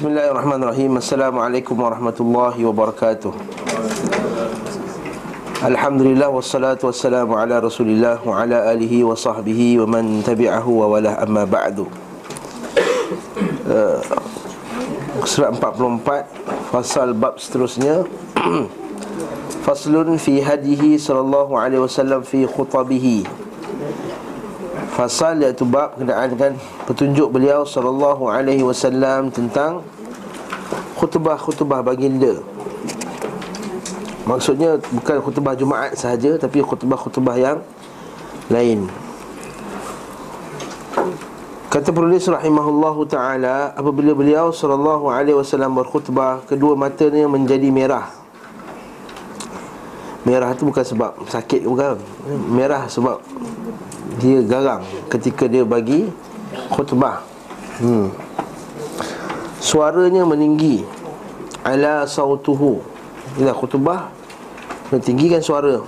Bismillahirrahmanirrahim Assalamualaikum warahmatullahi wabarakatuh Alhamdulillah wassalatu wassalamu ala rasulillah Wa ala alihi wa sahbihi wa man tabi'ahu wa walah amma ba'du uh, Surat 44 Fasal bab seterusnya Faslun fi hadihi sallallahu alaihi wasallam fi khutabihi Fasal iaitu bab kenaan kan petunjuk beliau sallallahu alaihi wasallam tentang khutbah-khutbah baginda. Maksudnya bukan khutbah Jumaat sahaja Tapi khutbah-khutbah yang lain. Kata penulis rahimahullahu ta'ala Apabila beliau sallallahu alaihi wasallam berkhutbah Kedua matanya menjadi merah. Merah itu bukan sebab sakit bukan? Merah sebab dia garang ketika dia bagi khutbah. Hmm. Suaranya meninggi. Ala sautuhu. Inilah khutbah Mentinggikan suara.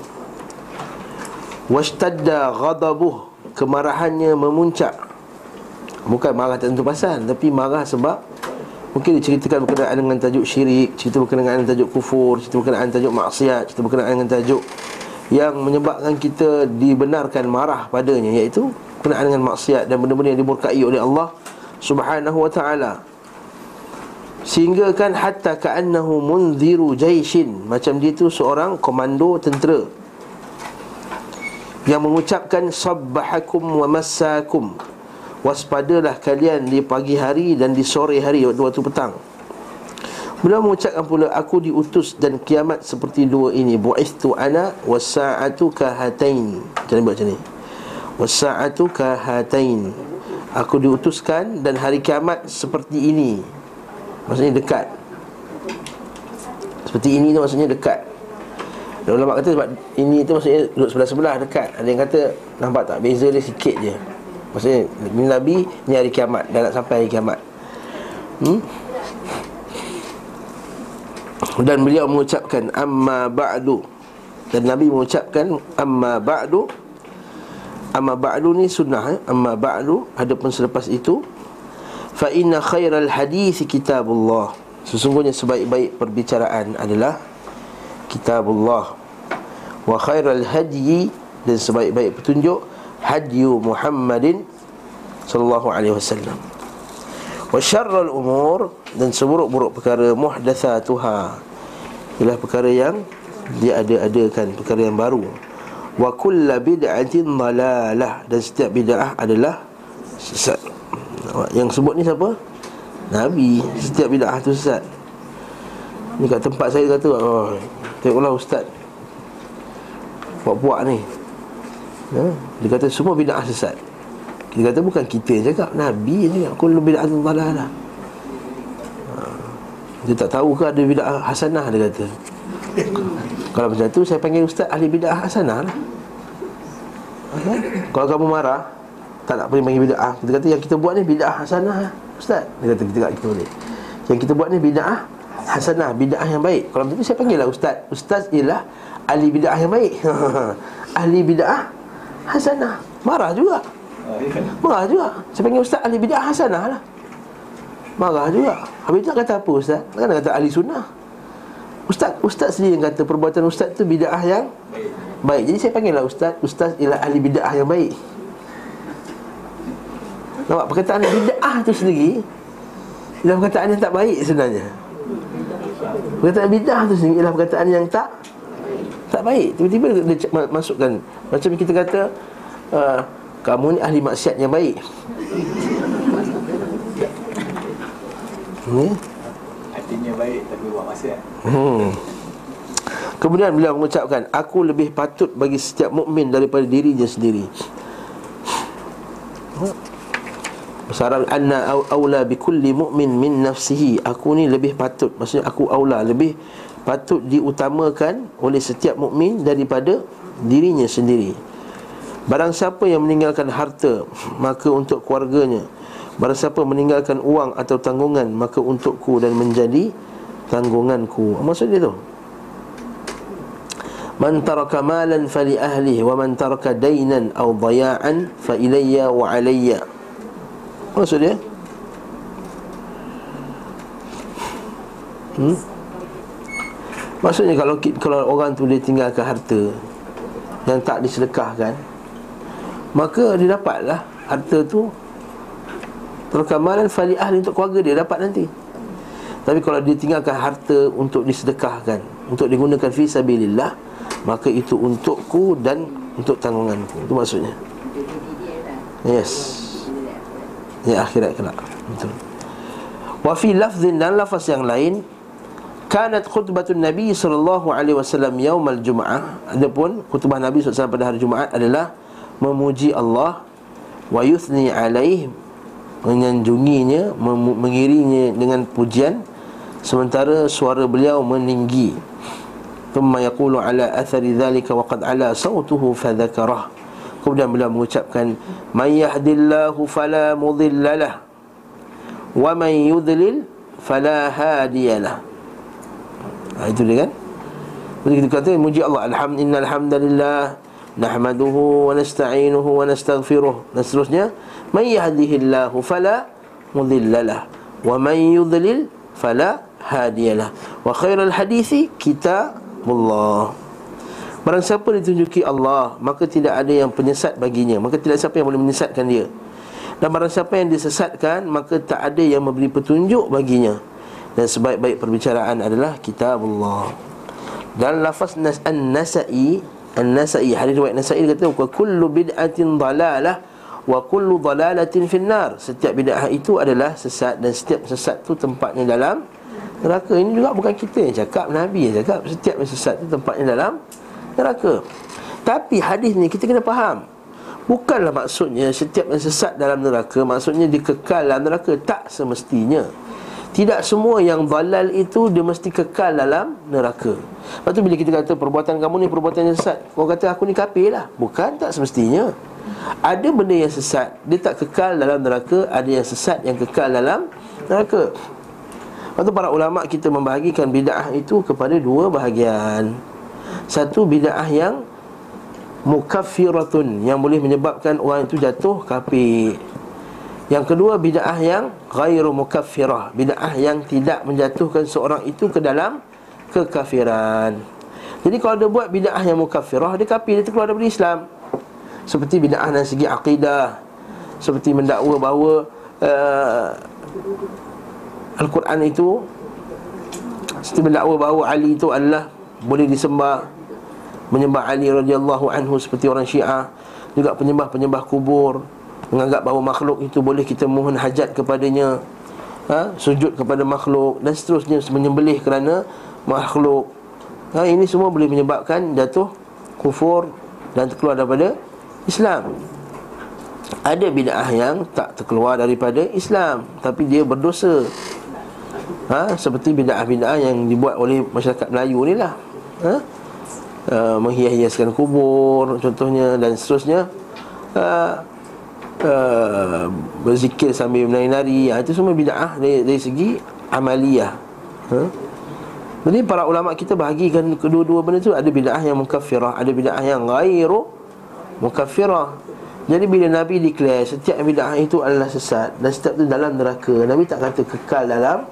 Washtadda ghadabuh. Kemarahannya memuncak. Bukan marah tentu pasal Tapi marah sebab Mungkin diceritakan berkenaan dengan tajuk syirik Cerita berkenaan dengan tajuk kufur Cerita berkenaan dengan tajuk maksiat Cerita berkenaan dengan tajuk Yang menyebabkan kita dibenarkan marah padanya Iaitu berkenaan dengan maksiat Dan benda-benda yang dimurkai oleh Allah Subhanahu wa ta'ala. Sehingga kan hatta ka'annahu munziru jaishin Macam dia tu seorang komando tentera Yang mengucapkan Sabbahakum wa massakum. Waspadalah kalian di pagi hari dan di sore hari Waktu-waktu petang Beliau mengucapkan pula Aku diutus dan kiamat seperti dua ini. Bu'ithtu ana wassa'atu kahatain ni buat macam ni? Wassa'atu kahatain Aku diutuskan dan hari kiamat seperti ini. Maksudnya dekat. Seperti ini tu maksudnya dekat. Dan ulama kata sebab ini tu maksudnya duduk sebelah-sebelah dekat. Ada yang kata nampak tak? Beza dia sikit je. Maksudnya ini Nabi ni hari kiamat. Dan nak sampai hari kiamat. Hmm? Dan beliau mengucapkan Amma ba'du. Dan Nabi mengucapkan Amma ba'du. Amma ba'du ni sunnah eh? Amma ba'du. Adapun selepas itu fa inna khairal hadis kitabullah. Sesungguhnya sebaik-baik perbicaraan adalah kitabullah. Wa khairal hadyi dan sebaik-baik petunjuk hadyu Muhammadin sallallahu alaihi wasallam wa syarrul umur dan seburuk-buruk perkara muhdatsatuha ialah perkara yang dia ada-adakan perkara yang baru. Wa kullu bid'atin dalalah dan setiap bid'ah adalah sesat. Yang sebut ni siapa? Nabi. Setiap bid'ah tu sesat. Ni kat tempat saya kata oh, Tengoklah ustaz. Puak-puak ni. Ya? Dia kata semua bid'ah sesat Dia kata bukan kita yang cakap Nabi yang cakap Kullu bid'ah tu lah Dia tak tahu ke ada bid'ah hasanah Dia kata. Kalau macam tu saya panggil ustaz ahli bid'ah hasanah lah. Kalau kamu marah tak nak boleh panggil bid'ah. Kita kata yang kita buat ni bid'ah hasanah Ustaz. Dia kata kita tak kita boleh. Yang kita buat ni bid'ah hasanah Bid'ah yang baik. Kalau macam tu saya panggil lah Ustaz. Ustaz ialah ahli bid'ah yang baik. Ahli bid'ah hasanah. Marah juga Marah juga. Saya panggil Ustaz ahli bid'ah hasanah lah. Marah juga. Habis tu kata apa Ustaz? Kan kata ahli sunnah. Ustaz Ustaz sendiri yang kata Perbuatan Ustaz tu bid'ah yang baik. Jadi saya panggil lah Ustaz. Ustaz ialah ahli bid'ah yang baik. Nampak? Perkataan bid'ah tu sendiri Ialah perkataan yang tak baik sebenarnya. Perkataan bid'ah tu sendiri Ialah perkataan yang tak Tak baik. Tiba-tiba dia masukkan. Macam kita kata uh, Kamu ni ahli maksiat yang baik. Ni Artinya baik tapi buat maksiat. Hmm. Kemudian beliau mengucapkan Aku lebih patut bagi setiap mukmin daripada dirinya sendiri. Sarang anna aula bi kulli mu'min min nafsihi. Aku ni lebih patut Maksudnya aku aula Lebih patut diutamakan Oleh setiap mukmin daripada Dirinya sendiri Barang siapa yang meninggalkan harta Maka untuk keluarganya. Barang siapa meninggalkan uang atau tanggungan Maka untukku dan menjadi Tanggunganku. Maksud dia tu? Man taraka malan fali ahlihi Wa man taraka dainan Au daya'an Fa ilayya wa alayya. Maksud dia? Hmm? Maksudnya kalau kalau orang tu dia tinggalkan harta Yang tak disedekahkan Maka dia dapatlah harta tu Terkamalan fali ahli untuk keluarga dia dapat nanti. Tapi kalau dia tinggalkan harta untuk disedekahkan Untuk digunakan fi sabilillah Maka itu untukku dan untuk tanggunganku. Itu maksudnya. Yes. Ya akhirat kelak. Betul. Wa fi lafzin dan lafaz yang lain Kanat khutbatun Nabi wasallam yaumal Jum'ah. Adapun khutbah Nabi SAW pada hari Jumaat adalah memuji Allah wa yuthni alaih menyanjunginya mengiringinya dengan pujian sementara suara beliau meninggi. Thumma yaqulu ala athari dhalika wa qad ala sawtuhu fadhakarah. Kemudian beliau mengucapkan may yahdillahu fala mudhillalah wa man yudlil fala hadiyalah ha, Itu dia kan Jadi kita kata Muji Allah Alhamdulillah Nahmaduhu wa nasta'inuhu wa nastaghfiruh Dan seterusnya Man yahdihillahu fala mudhillalah Wa man yudhlil fala hadiyalah Wa khairal hadithi kitabullah. Barang siapa ditunjuki Allah Maka tidak ada yang penyesat baginya. Maka tidak siapa yang boleh menyesatkan dia. Dan barang siapa yang disesatkan Maka tak ada yang memberi petunjuk baginya. Dan sebaik-baik perbicaraan adalah kitab Allah. Dan lafaz nas an-nasa'i an-nasa'i hadis riwayat nasa'i kata wa kullu bid'atin dalalah wa kullu dalalatin finnar. Setiap bid'ah itu adalah sesat dan setiap sesat tu tempatnya dalam neraka. Ini juga bukan kita yang cakap, Nabi yang cakap setiap sesat tu tempatnya dalam neraka. Tapi hadis ni kita kena faham. Bukanlah maksudnya setiap yang sesat dalam neraka Maksudnya dikekal dalam neraka Tak semestinya tidak semua yang balal itu Dia mesti kekal dalam neraka. Lepas tu bila kita kata Perbuatan kamu ni perbuatan yang sesat Kau kata aku ni kafir lah. Bukan tak semestinya. Ada benda yang sesat Dia tak kekal dalam neraka Ada yang sesat yang kekal dalam neraka. Lepas tu para ulama' kita membahagikan bida'ah itu Kepada dua bahagian. Satu bida'ah yang Mukaffiratun Yang boleh menyebabkan orang itu jatuh kafir yang kedua bid'ah yang ghairu mukaffirah, bid'ah yang tidak menjatuhkan seorang itu ke dalam kekafiran. Jadi kalau dia buat bid'ah yang mukaffirah, dia kafir, dia keluar daripada Islam. Seperti bid'ah dari segi akidah, seperti mendakwa bahawa uh, Al-Quran itu. Seperti mendakwa bahawa Ali itu adalah boleh disembah. Menyembah Ali radhiyallahu anhu seperti orang Syiah. Juga penyembah-penyembah kubur menganggap bahawa makhluk itu boleh kita mohon hajat kepadanya ha? sujud kepada makhluk dan seterusnya menyembelih kerana makhluk ha? ini semua boleh menyebabkan jatuh kufur dan terkeluar daripada Islam ada bid'ah yang tak terkeluar daripada Islam tapi dia berdosa ha? seperti bid'ah-bid'ah yang dibuat oleh masyarakat Melayu ni lah ha? Uh, menghias-hiaskan kubur contohnya dan seterusnya uh, uh, berzikir sambil menari-nari ha, itu semua bid'ah dari, dari segi amaliyah. Ha? jadi para ulama kita bahagikan kedua-dua benda tu ada bid'ah yang mukaffirah ada bid'ah yang ghairu mukaffirah. Jadi bila Nabi declare setiap bid'ah itu adalah sesat dan setiap itu dalam neraka Nabi tak kata kekal dalam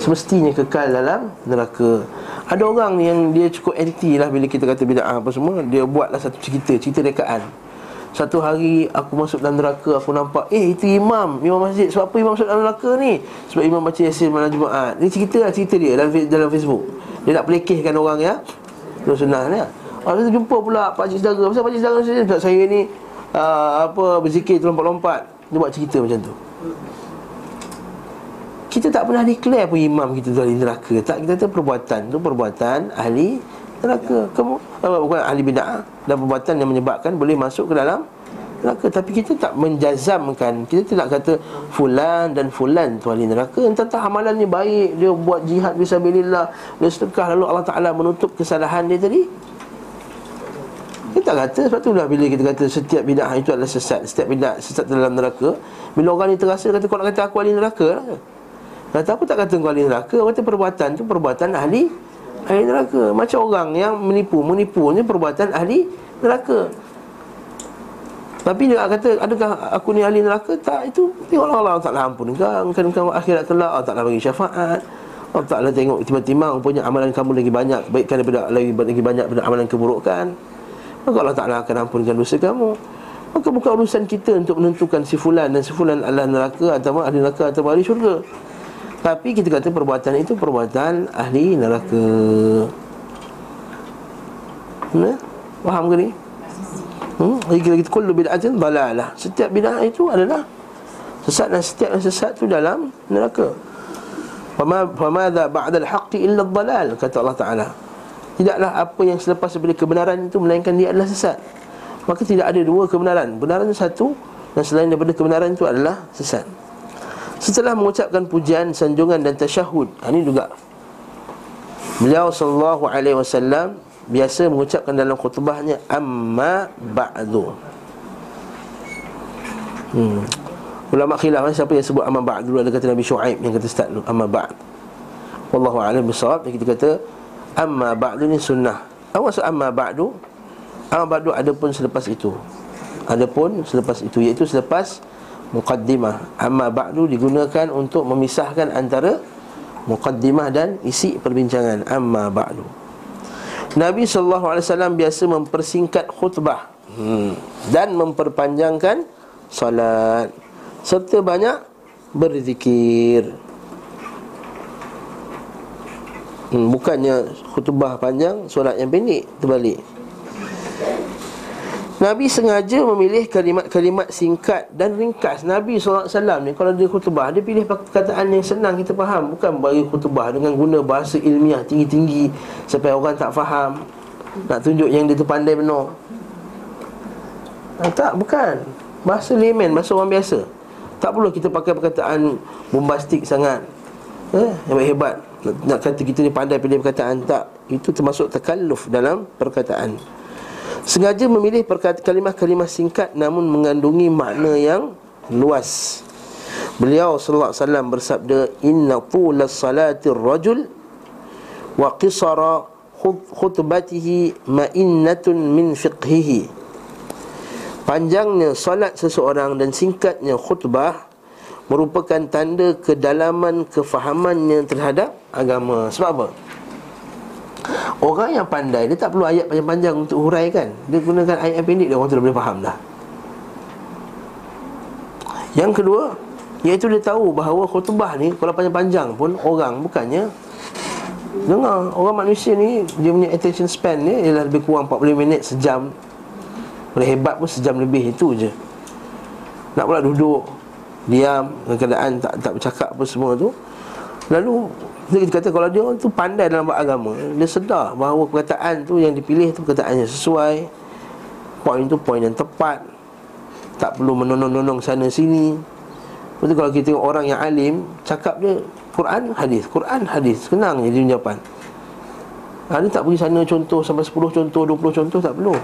semestinya kekal dalam neraka. Ada orang yang dia cukup anti lah bila kita kata bid'ah apa semua dia buatlah satu cerita cerita rekaan satu hari aku masuk dalam neraka Aku nampak Eh itu imam Imam masjid. Sebab apa imam masuk dalam neraka ni? Sebab imam baca yasin malam Jumaat. Ini cerita lah cerita dia dalam, dalam Facebook. Dia nak pelekehkan orang ya. Terus senang ya. Lepas tu jumpa pula Pakcik saudara. Pasal pakcik saudara saya Sebab saya ni uh, Apa Berzikir terlompat-lompat. Dia buat cerita macam tu. Kita tak pernah declare pun imam kita tu ahli neraka. Tak kita kata perbuatan tu perbuatan ahli neraka. Kamu uh, bukan ahli bid'ah dan perbuatan yang menyebabkan boleh masuk ke dalam neraka. Tapi kita tak menjazamkan. Kita tidak kata fulan dan fulan tu ahli neraka. Entah amalannya baik dia buat jihad fisabilillah dia sedekah lalu Allah Taala menutup kesalahan dia tadi. Kita tak kata sebab tu lah bila kita kata setiap bid'ah itu adalah sesat. Setiap bid'ah sesat dalam neraka. Bila orang ni terasa kata kau nak kata aku ahli neraka? Lah kata aku tak kata kau ahli neraka. Kata perbuatan tu perbuatan ahli ahli neraka. Macam orang yang menipu. Menipunya perbuatan ahli neraka. Tapi dia kata Adakah aku ni ahli neraka? Tak, itu Tengoklah Allah. Tak ampun Mungkin kau akhirat kelak. Allah tak bagi syafaat. Allah Ta'ala tengok timbang-timbang punya amalan kamu lagi banyak. Kebaikan daripada lagi, lagi banyak daripada amalan keburukan. Maka Allah Ta'ala akan ampunkan dosa kamu. Maka bukan urusan kita untuk menentukan si fulan dan si fulan adalah neraka atau ahli neraka atau ahli syurga Tapi kita kata perbuatan itu perbuatan ahli neraka Nah, faham ke ni? Hmm? Lagi lagi kullu bid'atin dalalah. Setiap bid'ah itu adalah sesat dan setiap yang sesat itu dalam neraka. Fama famadha ba'da al-haqqi illa ad-dalal kata Allah Taala. Tidaklah apa yang selepas daripada kebenaran itu melainkan dia adalah sesat. Maka tidak ada dua kebenaran. Kebenaran satu dan selain daripada kebenaran itu adalah sesat. Setelah mengucapkan pujian, sanjungan dan tasyahud, ini juga Beliau sallallahu alaihi wasallam biasa mengucapkan dalam khutbahnya amma ba'du. Hmm. Ulama khilaf eh, siapa yang sebut amma ba'du ada kata Nabi Shu'aib yang kata start amma ba'd. Wallahu a'lam bisawab kita kata amma ba'du ni sunnah. Apa maksud amma ba'du? Amma ba'du ada pun selepas itu. Ada pun selepas itu iaitu selepas muqaddimah. Amma ba'du digunakan untuk memisahkan antara muqaddimah dan isi perbincangan amma ba'du. Nabi SAW biasa mempersingkat khutbah hmm. Dan memperpanjangkan salat Serta banyak berzikir hmm, Bukannya khutbah panjang, solat yang pendek Terbalik Nabi sengaja memilih kalimat-kalimat singkat dan ringkas. Nabi SAW ni kalau dia khutbah Dia pilih perkataan yang senang kita faham. Bukan bagi khutbah dengan guna bahasa ilmiah tinggi-tinggi Supaya orang tak faham. Nak tunjuk yang dia tu pandai benar. Ah, Tak, bukan. Bahasa layman, bahasa orang biasa. Tak perlu kita pakai perkataan bombastik sangat. Eh, Hebat-hebat nak, nak kata kita ni pandai pilih perkataan Tak, itu termasuk tekalluf dalam perkataan Sengaja memilih kalimah-kalimah singkat namun mengandungi makna yang luas. Beliau sallallahu alaihi wasallam bersabda, "Inna tulas salatir rajul wa qisara khutbatihi ma'innatun min fiqhihi." Panjangnya solat seseorang dan singkatnya khutbah merupakan tanda kedalaman kefahamannya terhadap agama. Sebab apa? Orang yang pandai Dia tak perlu ayat panjang-panjang untuk huraikan. Dia gunakan ayat yang pendek Dia orang tu dah boleh faham dah. Yang kedua Iaitu dia tahu bahawa khutbah ni Kalau panjang-panjang pun Orang bukannya Dengar. Orang manusia ni Dia punya attention span ni Ialah lebih kurang 40 minit Sejam. Boleh hebat pun sejam lebih Itu je. Nak pula duduk Diam keadaan tak, tak bercakap pun semua tu. Lalu jadi kita kata kalau dia orang tu pandai dalam agama Dia sedar bahawa perkataan tu yang dipilih tu perkataan yang sesuai Poin tu poin yang tepat. Tak perlu menonong-nonong sana sini. Lepas kalau kita tengok orang yang alim Cakap dia Quran hadis Quran hadis. Senang je dia jawapan. Ha, Dia tak pergi sana contoh sampai 10 contoh 20 contoh tak perlu.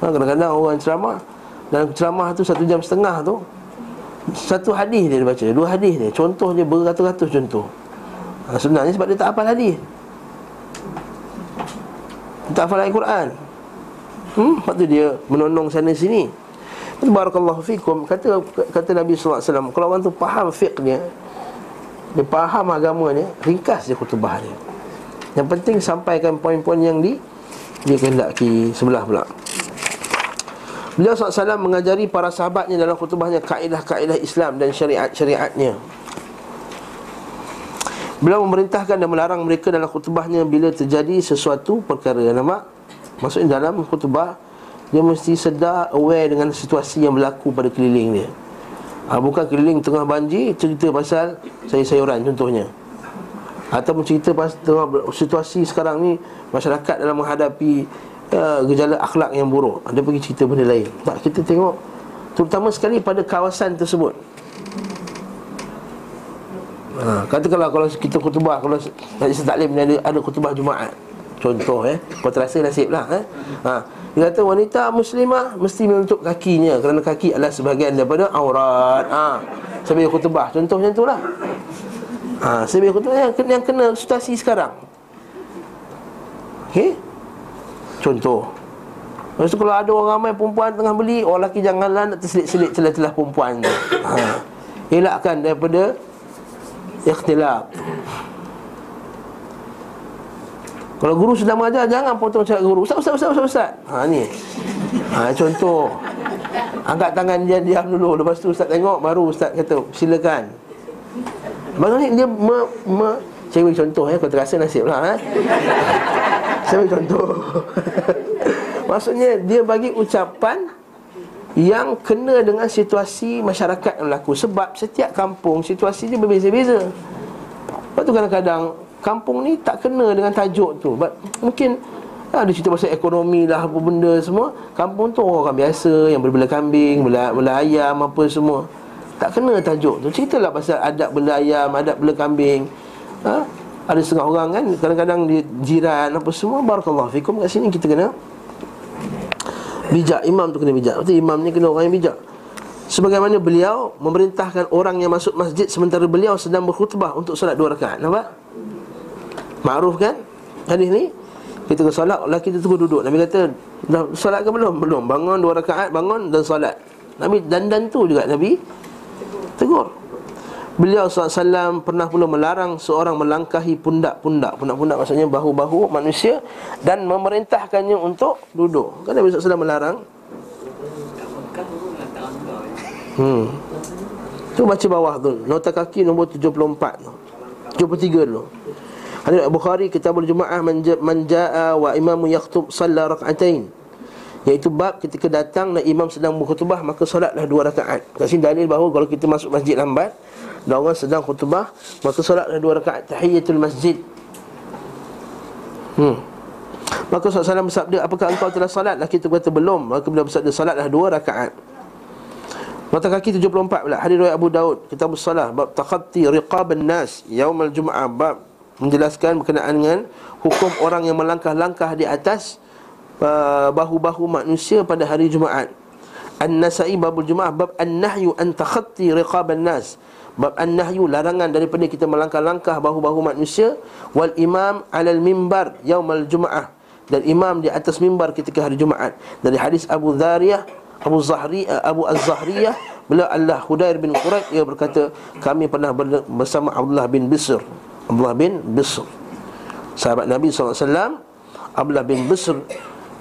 Ha, Kadang-kadang orang ceramah Dalam ceramah tu satu jam setengah tu Satu hadis dia baca Dua hadis dia. Contoh dia beratus-ratus contoh ha, Sebenarnya sebab dia tak hafal hadis. Dia tak hafal Al-Quran. Hmm? Lepas tu dia menonong sana sini. Barakallahu fikum. Kata kata Nabi SAW Kalau orang tu faham fiqh dia faham agama dia Ringkas dia khutbah dia Yang penting sampaikan poin-poin yang di Dia kehendaki sebelah pula. Beliau SAW mengajari para sahabatnya dalam khutbahnya Kaedah-kaedah Islam dan syariat-syariatnya Beliau memerintahkan dan melarang mereka dalam khutbahnya bila terjadi sesuatu perkara Nampak? Maksudnya dalam khutbah Dia mesti sedar, aware dengan situasi yang berlaku pada keliling dia. Ha, Bukan keliling tengah banjir, cerita pasal sayur-sayuran contohnya. Ataupun cerita pasal tengah situasi sekarang ni Masyarakat dalam menghadapi uh, gejala akhlak yang buruk. Dia pergi cerita benda lain. Tak, Kita tengok Terutama sekali pada kawasan tersebut ha, Katakanlah kalau kita khutbah Kalau Majlis Taklim ada, ada khutbah Jumaat. Contoh eh. Kau terasa nasib lah eh? ha, Dia kata wanita muslimah Mesti menutup kakinya Kerana kaki adalah sebahagian daripada aurat. Ha, Sambil khutbah. Contoh macam tu lah. Ha, Sambil khutbah yang, yang kena situasi sekarang. Okey? Contoh. Lepas tu kalau ada orang ramai perempuan tengah beli Orang lelaki janganlah nak terselit-selit celah-celah perempuan ha. Elakkan daripada ikhtilaf. Kalau guru sudah mengajar Jangan potong cakap guru. Ustaz, Ustaz, Ustaz, Ustaz, Ustaz. Ha ni. Ha contoh. Angkat tangan dia diam dulu. Lepas tu Ustaz tengok Baru Ustaz kata Silakan. Maksudnya dia me, me, Saya beri contoh ya Kau terasa nasib lah eh? Saya contoh. Maksudnya dia bagi ucapan Yang kena dengan situasi masyarakat yang berlaku. Sebab setiap kampung situasi dia berbeza-beza. Lepas tu kadang-kadang Kampung ni tak kena dengan tajuk tu. But, Mungkin ada cerita pasal ekonomi lah apa benda semua. Kampung tu orang biasa yang berbela kambing, bela, bela ayam apa semua. Tak kena tajuk tu. Ceritalah pasal adab bela ayam Adab bela kambing. Ha? Ada setengah orang kan Kadang-kadang dia jiran apa semua. Barakallahu fikum. Kat sini kita kena Bijak. Imam tu kena bijak. Betul imam ni kena orang yang bijak. Sebagaimana beliau Memerintahkan orang yang masuk masjid Sementara beliau sedang berkhutbah Untuk solat dua rakaat. Nampak? Ma'ruf kan? Hadis ni? Kita ke solat, lelaki tu tunggu duduk. Nabi kata, dah solat ke belum? Belum, bangun dua rakaat, bangun dan solat. Nabi dan dan tu juga Nabi Tegur Beliau SAW pernah pula melarang seorang melangkahi pundak-pundak. Pundak-pundak maksudnya bahu-bahu manusia Dan memerintahkannya untuk duduk. Kan Nabi SAW melarang? Hmm. Tu baca bawah tu. Nota kaki nombor 74 tu. 73 dulu Hadis Bukhari Kitabul Jumaah Manja'a wa imamu yaktub Salla rak'atain. Iaitu bab ketika datang dan imam sedang berkhutbah Maka solatlah dua rakaat. Kat sini dalil bahawa kalau kita masuk masjid lambat Dan orang sedang khutbah Maka solatlah dua rakaat. Tahiyyatul masjid. Hmm. Maka SAW bersabda Apakah engkau telah solat? Laki itu kata belum. Maka beliau bersabda Solatlah dua rakaat. Mata kaki 74 pula. Hadis riwayat Abu Daud Kitab Salah Bab takhatti riqaban nas Yaumal Jum'ah Bab menjelaskan berkenaan dengan Hukum orang yang melangkah-langkah di atas Uh, bahu-bahu manusia pada hari Jumaat. An-Nasa'i babul Jumaat bab an-nahyu an takhatti riqaban nas. Bab an-nahyu larangan daripada kita melangkah-langkah bahu-bahu manusia wal imam 'alal mimbar yaumal Jumaah dan imam di atas mimbar ketika hari Jumaat. Dari hadis Abu Dhariyah Abu Zahri uh, Abu Az-Zahriyah beliau Allah Hudair bin Quraib ia berkata kami pernah bersama Abdullah bin Bisr. Abdullah bin Bisr. Sahabat Nabi SAW Abdullah bin Bisr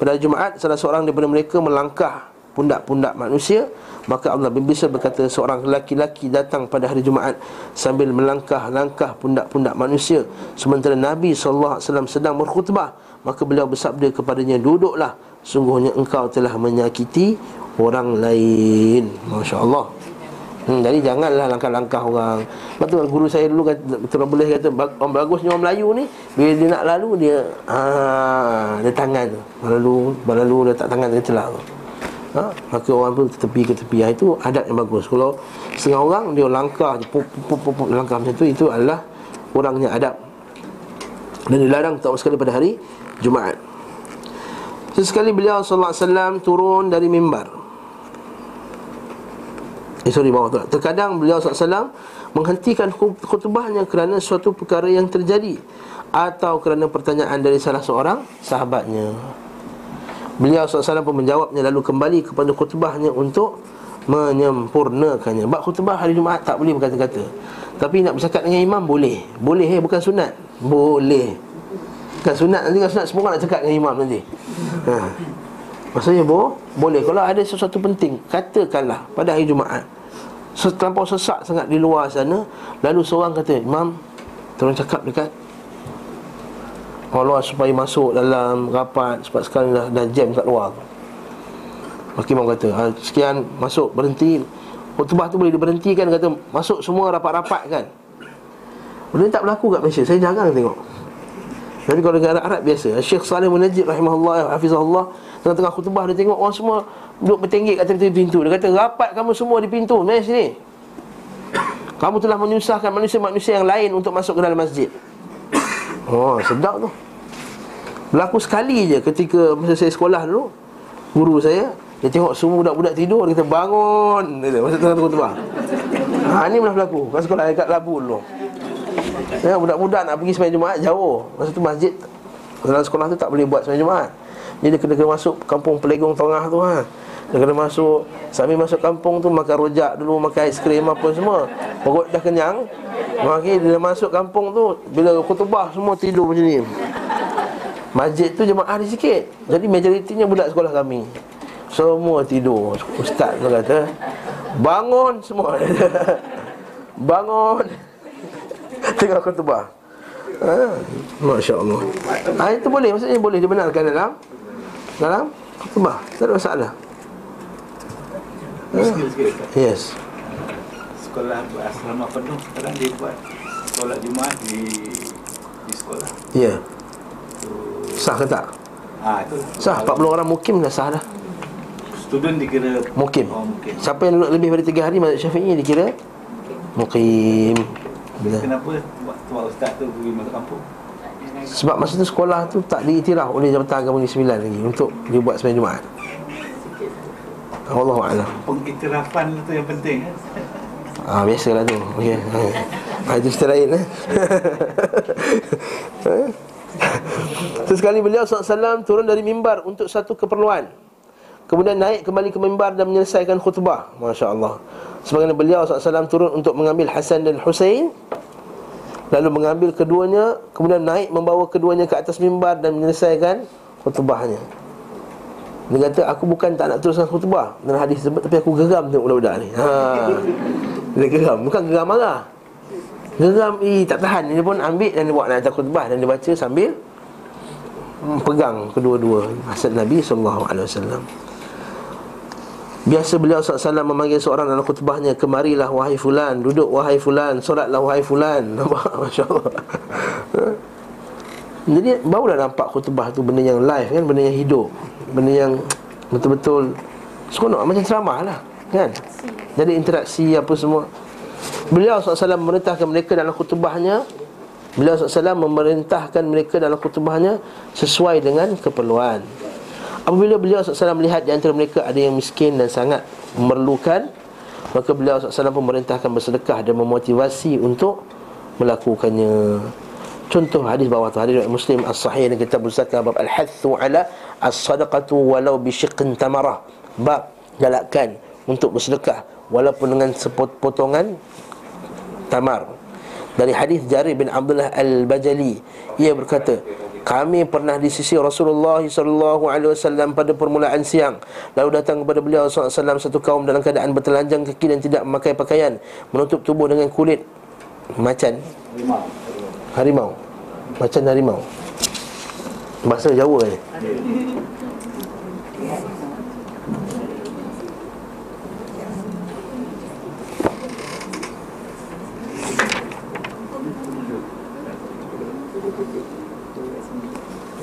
pada Jumaat salah seorang daripada mereka melangkah pundak-pundak manusia Maka Allah bin Bishr berkata seorang lelaki-lelaki datang pada hari Jumaat Sambil melangkah-langkah pundak-pundak manusia. Sementara Nabi SAW sedang berkhutbah Maka beliau bersabda kepadanya Duduklah. Sungguhnya engkau telah menyakiti orang lain. Masya Allah Hmm, jadi janganlah langkah-langkah orang. Betul guru saya dulu kata, boleh kata Orang bagusnya orang Melayu ni Bila dia nak lalu dia haa, Dia tangan tu. Berlalu, berlalu letak tangan dia celak tu ha? Maka orang pun ke tepi ke tepi Itu adat yang bagus. Kalau setengah orang dia langkah dia pup, pup, pup, pup, Langkah macam tu Itu adalah orangnya adab. Dan dilarang tak sekali pada hari Jumaat. Sesekali beliau SAW turun dari mimbar. Eh sorry bawah tu Terkadang beliau SAW Menghentikan khutbahnya kerana suatu perkara yang terjadi Atau kerana pertanyaan dari salah seorang sahabatnya Beliau SAW pun menjawabnya Lalu kembali kepada khutbahnya untuk Menyempurnakannya. Sebab khutbah hari Jumaat tak boleh berkata-kata. Tapi nak bercakap dengan imam boleh. Boleh eh bukan sunat. Boleh. Bukan sunat nanti kan sunat Semua orang nak cakap dengan imam nanti. Ha. Maksudnya bo, boleh. Kalau ada sesuatu penting Katakanlah pada hari Jumaat. Terlampau sesak sangat di luar sana Lalu seorang kata Imam Tolong cakap dekat Allah supaya masuk dalam rapat Sebab sekarang dah, dah jam kat luar. Maka Imam kata ha, Sekian masuk berhenti. Khutbah tu boleh diberhentikan Kata masuk semua rapat-rapat kan? Benda tak berlaku kat Malaysia. Saya jarang tengok. Tapi kalau negara Arab biasa Syekh Salih Munajid Rahimahullah Hafizahullah Tengah-tengah khutbah dia tengok orang semua Duduk bertenggik kat pintu Dia kata rapat kamu semua di pintu Mari sini. Kamu telah menyusahkan manusia-manusia yang lain Untuk masuk ke dalam masjid Oh sedap tu Berlaku sekali je ketika Masa saya sekolah dulu Guru saya Dia tengok semua budak-budak tidur Dia kata bangun Dia masa tengah khutbah Ha ni pernah berlaku Kat sekolah dekat Labu dulu Ya, budak-budak nak pergi sembahyang Jumaat jauh. Masa tu masjid dalam sekolah tu tak boleh buat sembahyang Jumaat. Jadi dia kena, kena masuk kampung Pelegong Tengah tu ha. Dia kena masuk. Sambil masuk kampung tu Makan rojak dulu Makan aiskrim apa semua. Perut dah kenyang. Maka dia masuk kampung tu Bila kutubah semua tidur macam ni. Masjid tu jemaah dia sikit. Jadi majoritinya budak sekolah kami. Semua tidur. Ustaz tu kata Bangun semua. Bangun. Tengah khutbah. Ha, Masya Allah ha, Itu boleh. Maksudnya boleh dibenarkan dalam Dalam khutbah. Tak ada masalah ha. Ustaz. Yes Sekolah asrama penuh sekarang dia buat solat Jumaat di di sekolah. Ya So, Sah ke tak? ah itu. Sah 40 orang mukim dah sah dah Student dikira Mukim Oh, mukim. Siapa yang duduk lebih daripada 3 hari Mazhab syafi'i dikira Mukim Bila? Kenapa buat tuan ustaz tu pergi masuk kampung? Sebab masa tu sekolah tu tak diiktiraf oleh Jabatan Agama Negeri Sembilan lagi Untuk dia buat sembahyang Jumaat Allah Alam Pengiktirafan tu yang penting kan? Ah biasalah tu. Okey. Ha. itu cerita lain eh. Eh? Sesekali beliau SAW turun dari mimbar untuk satu keperluan Kemudian naik kembali ke mimbar dan menyelesaikan khutbah Masya Allah Sebagaimana beliau SAW turun untuk mengambil Hasan dan Husain Lalu mengambil keduanya Kemudian naik membawa keduanya ke atas mimbar dan menyelesaikan khutbahnya Dia kata aku bukan tak nak teruskan khutbah Dalam hadis tersebut Tapi aku geram tengok budak-budak ni. Ha. Dia geram, bukan geram marah. Geram, eh tak tahan. Dia pun ambil dan dia buat nak khutbah Dan dia baca sambil hmm, Pegang kedua-dua Hasan Nabi SAW Biasa beliau SAW memanggil seorang dalam khutbahnya Kemarilah wahai fulan Duduk wahai fulan Solatlah wahai fulan. Nampak? Masya Allah Jadi barulah nampak khutbah tu Benda yang live kan Benda yang hidup Benda yang betul-betul Seronok macam ceramah lah Kan? Jadi interaksi apa semua. Beliau SAW memerintahkan mereka dalam khutbahnya. Beliau SAW memerintahkan mereka dalam khutbahnya Sesuai dengan keperluan. Apabila beliau SAW melihat di antara mereka ada yang miskin dan sangat memerlukan Maka beliau SAW memerintahkan bersedekah dan memotivasi untuk melakukannya Contoh hadis bawah tu Hadis Muslim As-Sahih dan kitab Zakah Bab Al-Hathu ala As-Sadaqatu walau bisyiqin tamarah. Bab galakkan untuk bersedekah Walaupun dengan sepotongan tamar. Dari hadis Jarir bin Abdullah Al-Bajali Ia berkata kami pernah di sisi Rasulullah wasallam pada permulaan siang. Lalu datang kepada beliau wasallam satu kaum dalam keadaan bertelanjang kaki dan tidak memakai pakaian, menutup tubuh dengan kulit macan harimau. Macan harimau. Bahasa Jawa ni.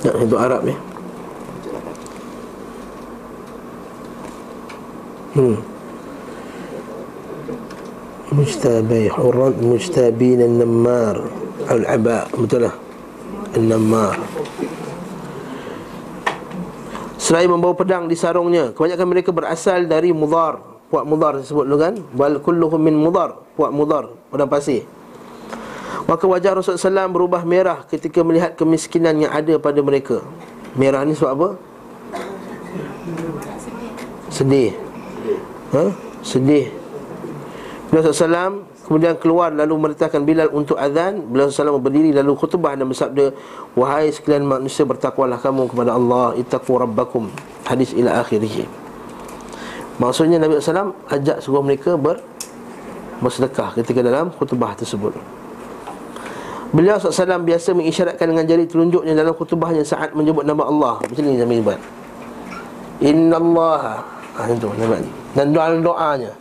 Tak, itu Arab ni. Hmm. Mujtabi hurran mujtabin an-nammar al-aba betul lah an-nammar. Selain membawa pedang di sarungnya. Kebanyakan mereka berasal dari mudar Puak mudar disebut dulu kan? Bal kulluhum min mudar Puak mudar Padang pasir. Maka wajah Rasulullah SAW berubah merah ketika melihat kemiskinan yang ada pada mereka. Merah ni sebab apa? Sedih. Ha? Sedih. Beliau SAW kemudian keluar lalu merintahkan Bilal untuk azan Beliau SAW berdiri lalu khutbah dan bersabda Wahai sekalian manusia bertakwalah kamu kepada Allah Ittaqu rabbakum Hadis ila akhirih Maksudnya Nabi SAW ajak seluruh mereka ber, bersedekah ketika dalam khutbah tersebut Beliau SAW biasa mengisyaratkan dengan jari telunjuknya dalam khutbahnya saat menyebut nama Allah. Macam ni Nabi buat. Inna Allah. Ha, itu. Dan doa-doanya.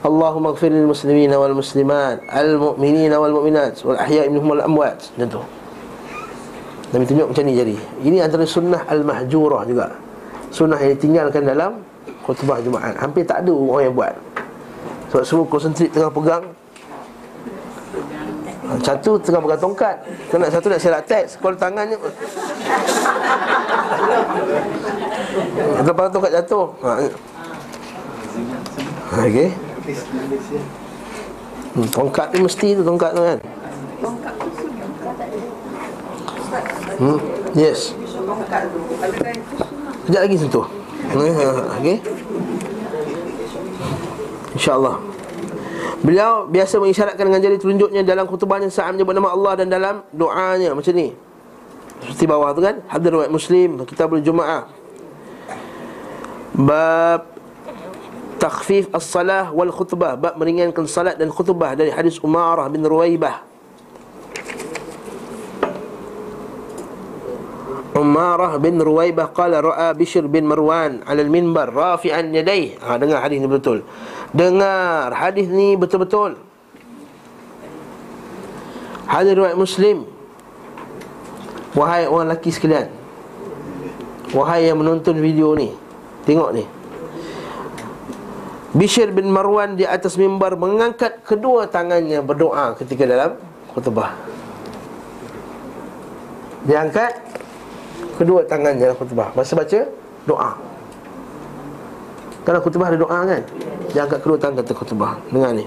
Allahumma gfir lil muslimina wal muslimat al mu'minina wal mu'minat wal ahya'i minhum wal amwat. Macam tu. Nabi tunjuk macam ni jari. Ini antara sunnah al-mahjurah juga. Sunnah yang ditinggalkan dalam khutbah Jumaat. Hampir tak ada orang yang buat. Sebab semua konsentrate tengah pegang satu tengah pegang tongkat Kena satu nak serak teks Kalau tangannya Kalau pegang tongkat jatuh ha. Okey hmm, Tongkat tu mesti tu tongkat tu kan? Hmm. Yes. Sekejap lagi sentuh Okey. InsyaAllah. Beliau biasa mengisyaratkan dengan jari telunjuknya dalam khutbahnya saat menyebut nama Allah dan dalam doanya. Macam ni. Seperti bawah tu kan? Hadis riwayat Muslim Kitabul Jumaah Bab Takhfif as-salah wal khutbah. Bab meringankan salat dan khutbah Dari hadis Umarah bin Ruwaibah Umarah bin Ruwaibah Qala ra'a Bishr bin Marwan Ala al-minbar Rafi'an yadaih ha, Dengar hadis ni betul. Dengar hadis ni betul-betul. Hadis riwayat Muslim. Wahai orang lelaki sekalian. Wahai yang menonton video ni. Tengok ni Bishr bin Marwan di atas mimbar Mengangkat kedua tangannya berdoa ketika dalam khutbah. Dia angkat Kedua tangannya dalam khutbah. Masa baca? Doa. Kalau khutbah ada doa kan? Dia angkat kedua tangan kata khutbah. Dengar ni.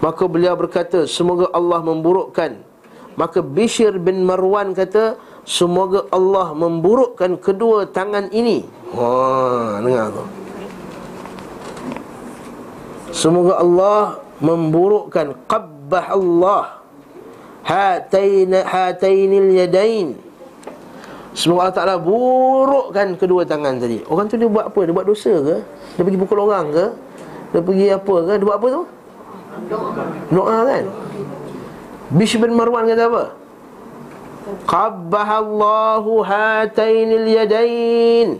Maka beliau berkata Semoga Allah memburukkan. Maka Bishr bin Marwan kata Semoga Allah memburukkan kedua tangan ini. Wah, dengar tu Semoga Allah memburukkan Qabbah Allah Hatain Hatainil yadain Semoga Allah Ta'ala burukkan kedua tangan tadi Orang tu dia buat apa? Dia buat dosa ke? Dia pergi pukul orang ke? Dia pergi apa ke? Dia buat apa tu? Doa kan Bishr bin Marwan kata apa Qabbahallahu hatainil yadain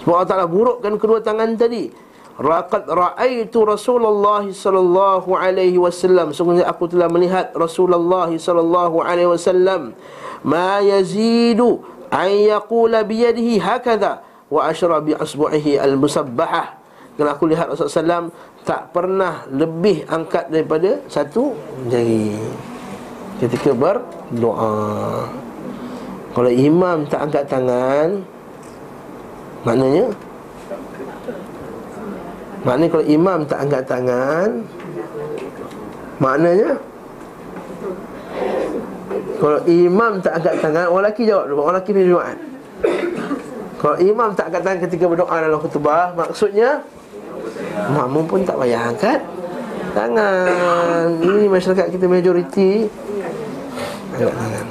Sebab Allah Ta'ala burukkan kedua tangan tadi Raqad ra'aitu Rasulullah sallallahu alaihi wasallam. Sungguhnya aku telah melihat Rasulullah sallallahu alaihi wasallam. Ma yazidu an yaqula biyadihi hakadha Wa ashra bi asbu'ihi al-musabbahah. Kalau aku lihat Rasulullah SAW tak pernah lebih angkat daripada satu jari. Ketika berdoa. Kalau imam tak angkat tangan maknanya maknanya kalau imam tak angkat tangan maknanya? Kalau imam tak angkat tangan orang lelaki jawab orang lelaki punya Jumaat. Kalau imam tak angkat tangan ketika berdoa dalam khutbah maksudnya? Makmum pun tak payah angkat Tangan. Ini masyarakat kita majoriti Angkat tangan.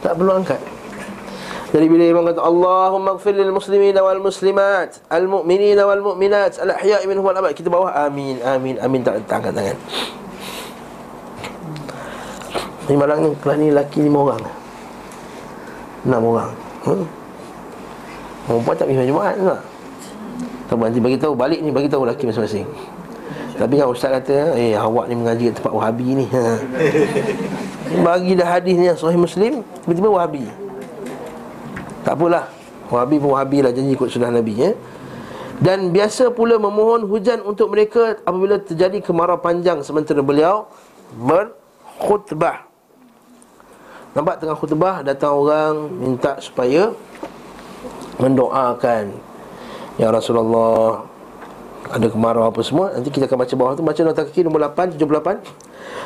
Tak perlu angkat jadi bila imam kata Allahumma gfir lil muslimin wal muslimat Al mu'minin wal mu'minat Al ahya'i minhum wal abad Kita bawah amin amin amin tak angkat tangan Ini malam ni kelas ni lelaki lima orang Enam orang hmm? Perempuan tak pergi Jumaat tak? Tahu nanti bagi tahu balik ni bagi tahu laki masing-masing. Tapi kan ustaz kata, eh awak ni mengaji kat tempat Wahabi ni. Ha. Bagi dah hadis ni sahih Muslim, tiba-tiba Wahabi. Tak apalah. Wahabi pun Wahabi lah janji ikut sunnah Nabi ya. Dan biasa pula memohon hujan untuk mereka apabila terjadi kemarau panjang sementara beliau berkhutbah. Nampak tengah khutbah datang orang minta supaya mendoakan Ya Rasulullah Ada kemarau apa semua Nanti kita akan baca bawah tu. Baca nota kaki nombor 8 78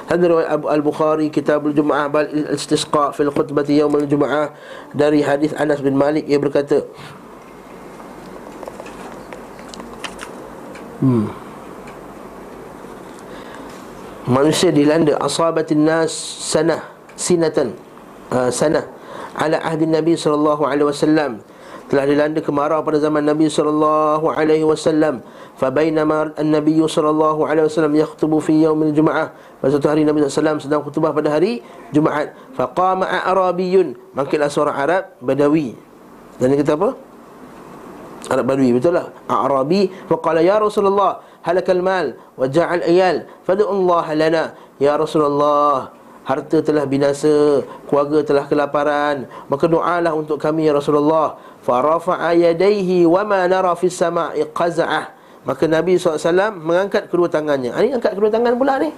Hadis riwayat Abu Al-Bukhari Kitab Al-Jum'ah Bal Istisqa Fil khutbati Yawm Al-Jum'ah Dari hadis Anas bin Malik Ia berkata Hmm. Manusia dilanda Asabatin nas Sanah Sinatan uh, Sanah Ala ahdi Nabi Sallallahu Alaihi Wasallam telah dilanda kemarau pada zaman Nabi sallallahu alaihi wasallam fa bainama an-nabiy sallallahu alaihi wasallam yakhutubu fi yaumil jumaah pada satu hari Nabi sallallahu sedang khutbah pada hari Jumaat fa qama a'rabiyyun mangkitlah seorang Arab badawi dan dia kata apa Arab Badui betul lah A'rabi fa qala ya Rasulullah halakal mal wa ja'al ayal fad'u Allah lana ya Rasulullah harta telah binasa, keluarga telah kelaparan, maka doalah untuk kami ya Rasulullah. Farafa'a yadayhi wa ma nara fis sama'i qaza'ah. Maka Nabi SAW mengangkat kedua tangannya. Ini ah, angkat kedua tangan pula ni.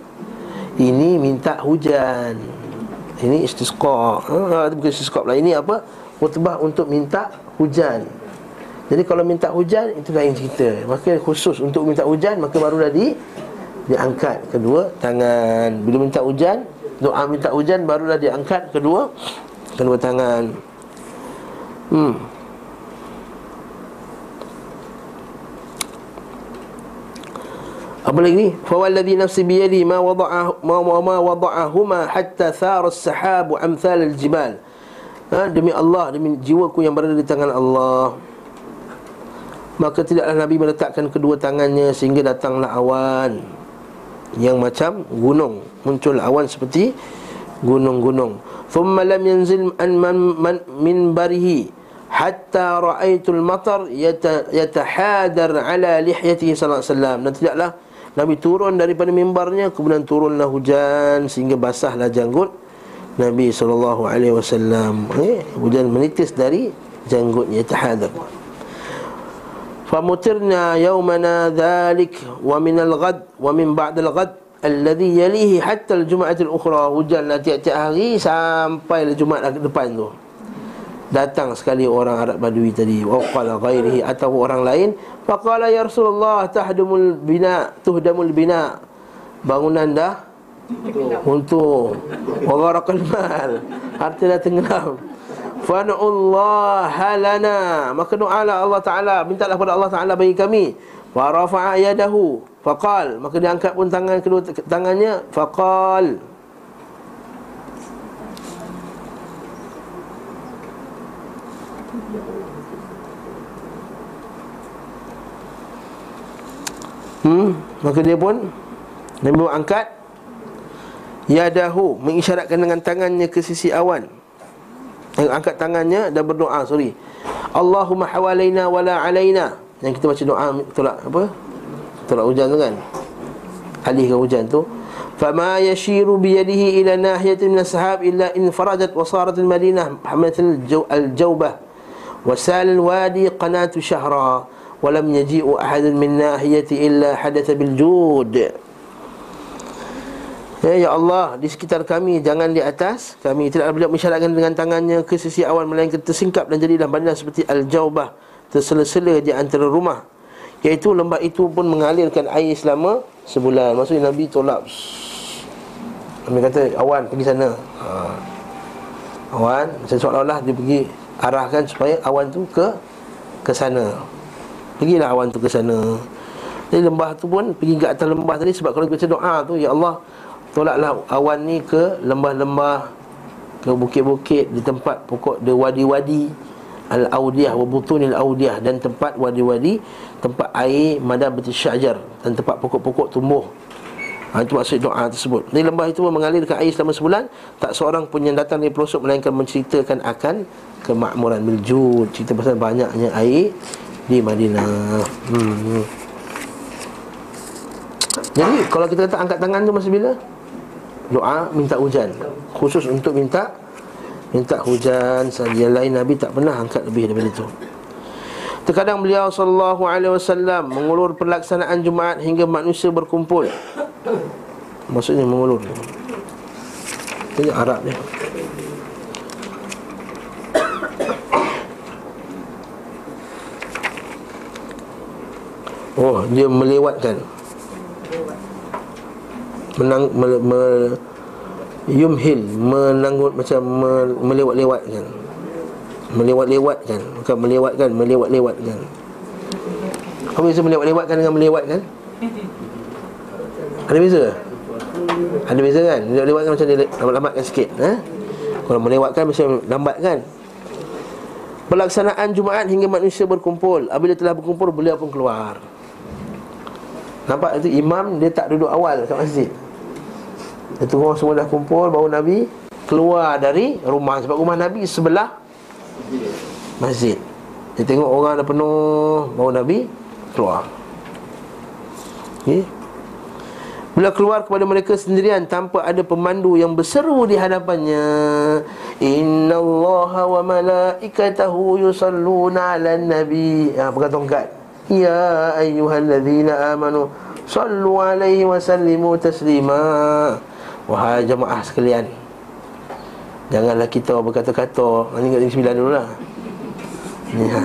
Ini minta hujan. Ini istisqa. Ha, bukan istisqa pula. Ini apa? Khutbah untuk minta hujan. Jadi kalau minta hujan itu lain cerita. Maka khusus untuk minta hujan maka baru dah di diangkat kedua tangan. Bila minta hujan Doa minta hujan barulah diangkat kedua kedua tangan. Hmm. Apa lagi? Fa wallazi nafsi bi yadi ma wada'a ma ma wada'ahuma hatta thara as-sahabu amsal al-jibal. Ha, demi Allah, demi jiwaku yang berada di tangan Allah. Maka tidaklah Nabi meletakkan kedua tangannya sehingga datanglah awan yang macam gunung. Muncul awan seperti gunung-gunung. Thumma lam yanzil an man, man min barihi hatta ra'aitul matar yatahadar ala lihyatihi sallallahu alaihi wasallam. Dan tidaklah Nabi turun daripada mimbarnya kemudian turunlah hujan sehingga basahlah janggut Nabi sallallahu alaihi wasallam. Eh, hujan menitis dari janggutnya tahadar. Min al-ghad wa min ba'd al-ghad alladhi yalihi hatta al-jum'ah al-ukhra hujan tiap-tiap hari sampai Jumaat depan tu. Datang sekali orang Arab Badui tadi. Wa qala ghairihi atau orang lain. Faqala ya Rasulullah tahdumul bina tuhdamul bina. Bangunan dah untuk wagharakal mal. Harta dah tenggelam fanullah lana. Maka doalah Allah taala mintalah kepada Allah taala bagi kami. Wa rafa'a yadahu. Faqal. Maka dia angkat pun tangan kedua tangannya. Faqal. Hmm, Maka dia pun Nabi angkat. Yadahu. Mengisyaratkan dengan tangannya ke sisi awan yang angkat tangannya dan berdoa Sorry. Allahumma hawalaina wala alaina. Yang kita baca doa Tolak apa? Tolak hujan tu kan? Alihkan hujan tu. Fama yashiru biyadihi ila nahiyatin min ashab illa infarajat wa sarat al-madinah hamatil al-jawbah. Wa sal al-wadi qanatu shahra. Wa lam yaji'u ahadun min nahiyati illa hadatha bil jud Ya, ya Allah di sekitar kami jangan di atas. Kami tidak boleh mengisyaratkan dengan tangannya ke sisi awan melainkan tersingkap dan jadilah bandar seperti al-jaubah tersela-sela di antara rumah. Iaitu lembah itu pun mengalirkan air selama sebulan. Maksudnya Nabi tolak. Nabi kata awan pergi sana. Ha. awan macam seolah-olah dia pergi arahkan supaya awan tu ke ke sana. Pergilah awan tu ke sana. Jadi lembah tu pun Pergi ke atas lembah tadi Sebab kalau kita doa tu Ya Allah Tolaklah awan ni ke lembah-lembah Ke bukit-bukit Di tempat pokok Di wadi-wadi Al-Audiyah Wabutunil Audiyah Dan tempat wadi-wadi Tempat air Madam betul syajar Dan tempat pokok-pokok tumbuh Ha, itu maksud doa tersebut Jadi lembah itu mengalirkan air selama sebulan Tak seorang pun yang datang dari pelosok Melainkan menceritakan akan Kemakmuran biljud Cerita pasal banyaknya air di Madinah. Hmm. Jadi kalau kita kata angkat tangan tu masa bila? Doa minta hujan. Khusus untuk minta minta hujan. Yang lain Nabi tak pernah angkat lebih daripada itu. Terkadang beliau sallallahu alaihi wasallam mengulur pelaksanaan Jumaat hingga manusia berkumpul. Maksudnya mengulur. Ini Arab ni. Oh, dia melewatkan. Menang me, me, yumhil menanggut macam me, melewat-lewatkan. Melewat-lewatkan, bukan melewatkan, melewat-lewatkan. Apa beza melewat-lewatkan dengan melewatkan? Ada beza? Ada beza kan? Melewat-lewatkan macam dia lambat-lambatkan sikit, ha? Kalau melewatkan macam lambat kan? Pelaksanaan Jumaat hingga manusia berkumpul Apabila telah berkumpul, beliau pun keluar Nampak itu imam dia tak duduk awal kat masjid Dia tunggu semua dah kumpul Baru Nabi keluar dari rumah. Sebab rumah Nabi sebelah masjid. Dia tengok orang dah penuh Baru Nabi keluar. Okay. Bila keluar kepada mereka sendirian Tanpa ada pemandu yang berseru di hadapannya Inna Allah wa malaikatahu yusalluna ala nabi. Ha, pegang tongkat. Ya ayyuhalladzina amanu Sallu alaihi wa sallimu taslima Wahai jemaah sekalian Janganlah kita berkata-kata. Ini kat sembilan dulu lah. Ini ha.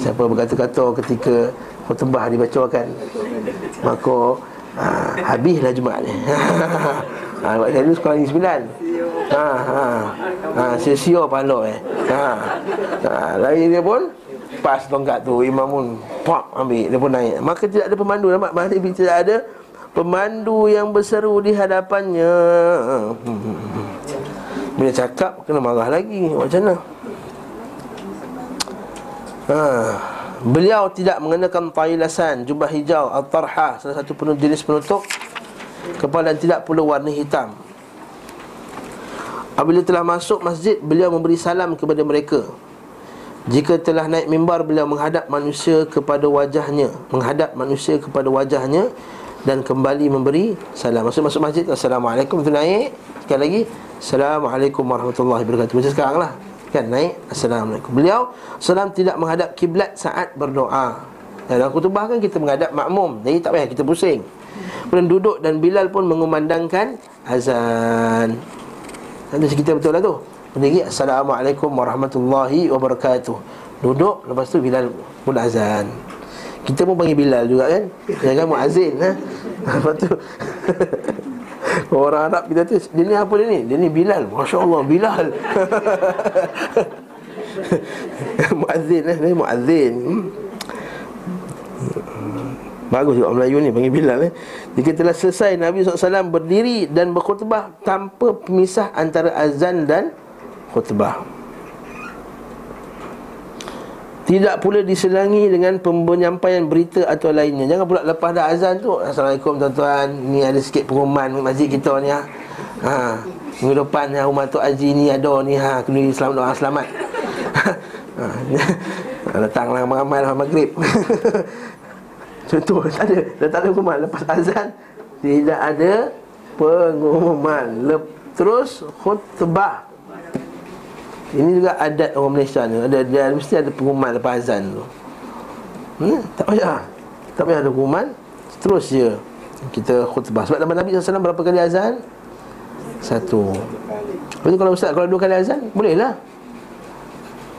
Siapa berkata-kata ketika Khutbah dibacakan Maka ha, Habislah Jumaat ni. Ha, saya dulu sekolah ni sembilan. Ha ha. Ha sia-sia pahala eh. Ha. Ha Lagi dia pun Pas tongkat tu Imam pun Pop ambil. Dia pun naik. Maka tidak ada pemandu Mahdi tidak ada Pemandu yang berseru di hadapannya. Bila cakap kena marah lagi. Macam mana? Ha. Beliau tidak mengenakan tailasan Jubah hijau Al-Tarha Salah satu penuh jenis penutup Kepala tidak pula warna hitam. Apabila telah masuk masjid Beliau memberi salam kepada mereka. Jika telah naik mimbar Beliau menghadap manusia kepada wajahnya. Menghadap manusia kepada wajahnya Dan kembali memberi salam. Maksud masuk masjid Assalamualaikum. Itu naik. Sekali lagi Assalamualaikum warahmatullahi wabarakatuh. Macam sekarang lah. Kan naik. Assalamualaikum. Beliau Salam tidak menghadap kiblat saat berdoa. Dalam kutubah kan kita menghadap makmum. Jadi tak payah kita pusing. Kemudian duduk dan Bilal pun mengumandangkan azan. Nanti kita betul lah tu. Berdiri Assalamualaikum warahmatullahi wabarakatuh. Duduk Lepas tu Bilal pun azan Kita pun panggil Bilal juga kan? Jangan muazzin ha? Lepas tu Orang Arab kita tu Dia ni apa dia ni? Dia ni Bilal. Masya Allah Bilal. Muazzin eh? Dia muazzin. Hmm. Bagus juga Melayu ni Panggil Bilal eh? Jika telah selesai Nabi SAW berdiri Dan berkhutbah Tanpa pemisah Antara azan dan Khutbah tidak pula diselangi dengan penyampaian berita atau lainnya Jangan pula lepas dah azan tu Assalamualaikum tuan-tuan Ni ada sikit pengumuman masjid kita ni ha. ha. Minggu depan ha, rumah tu Haji ni ada ni ha. Kena selamat doa selamat ha. Datanglah ramai-ramai lah maghrib Contoh tak ada ada pengumuman Lepas azan Tidak ada pengumuman Lep- Terus khutbah ini juga adat orang Malaysia ni ada dia mesti ada pengumuman lepas azan tu. Hmm, tak payah. Tak payah ada pengumuman. Terus je kita khutbah. Sebab nama Nabi SAW berapa kali azan? Satu. Lepas kalau ustaz kalau dua kali azan, boleh lah.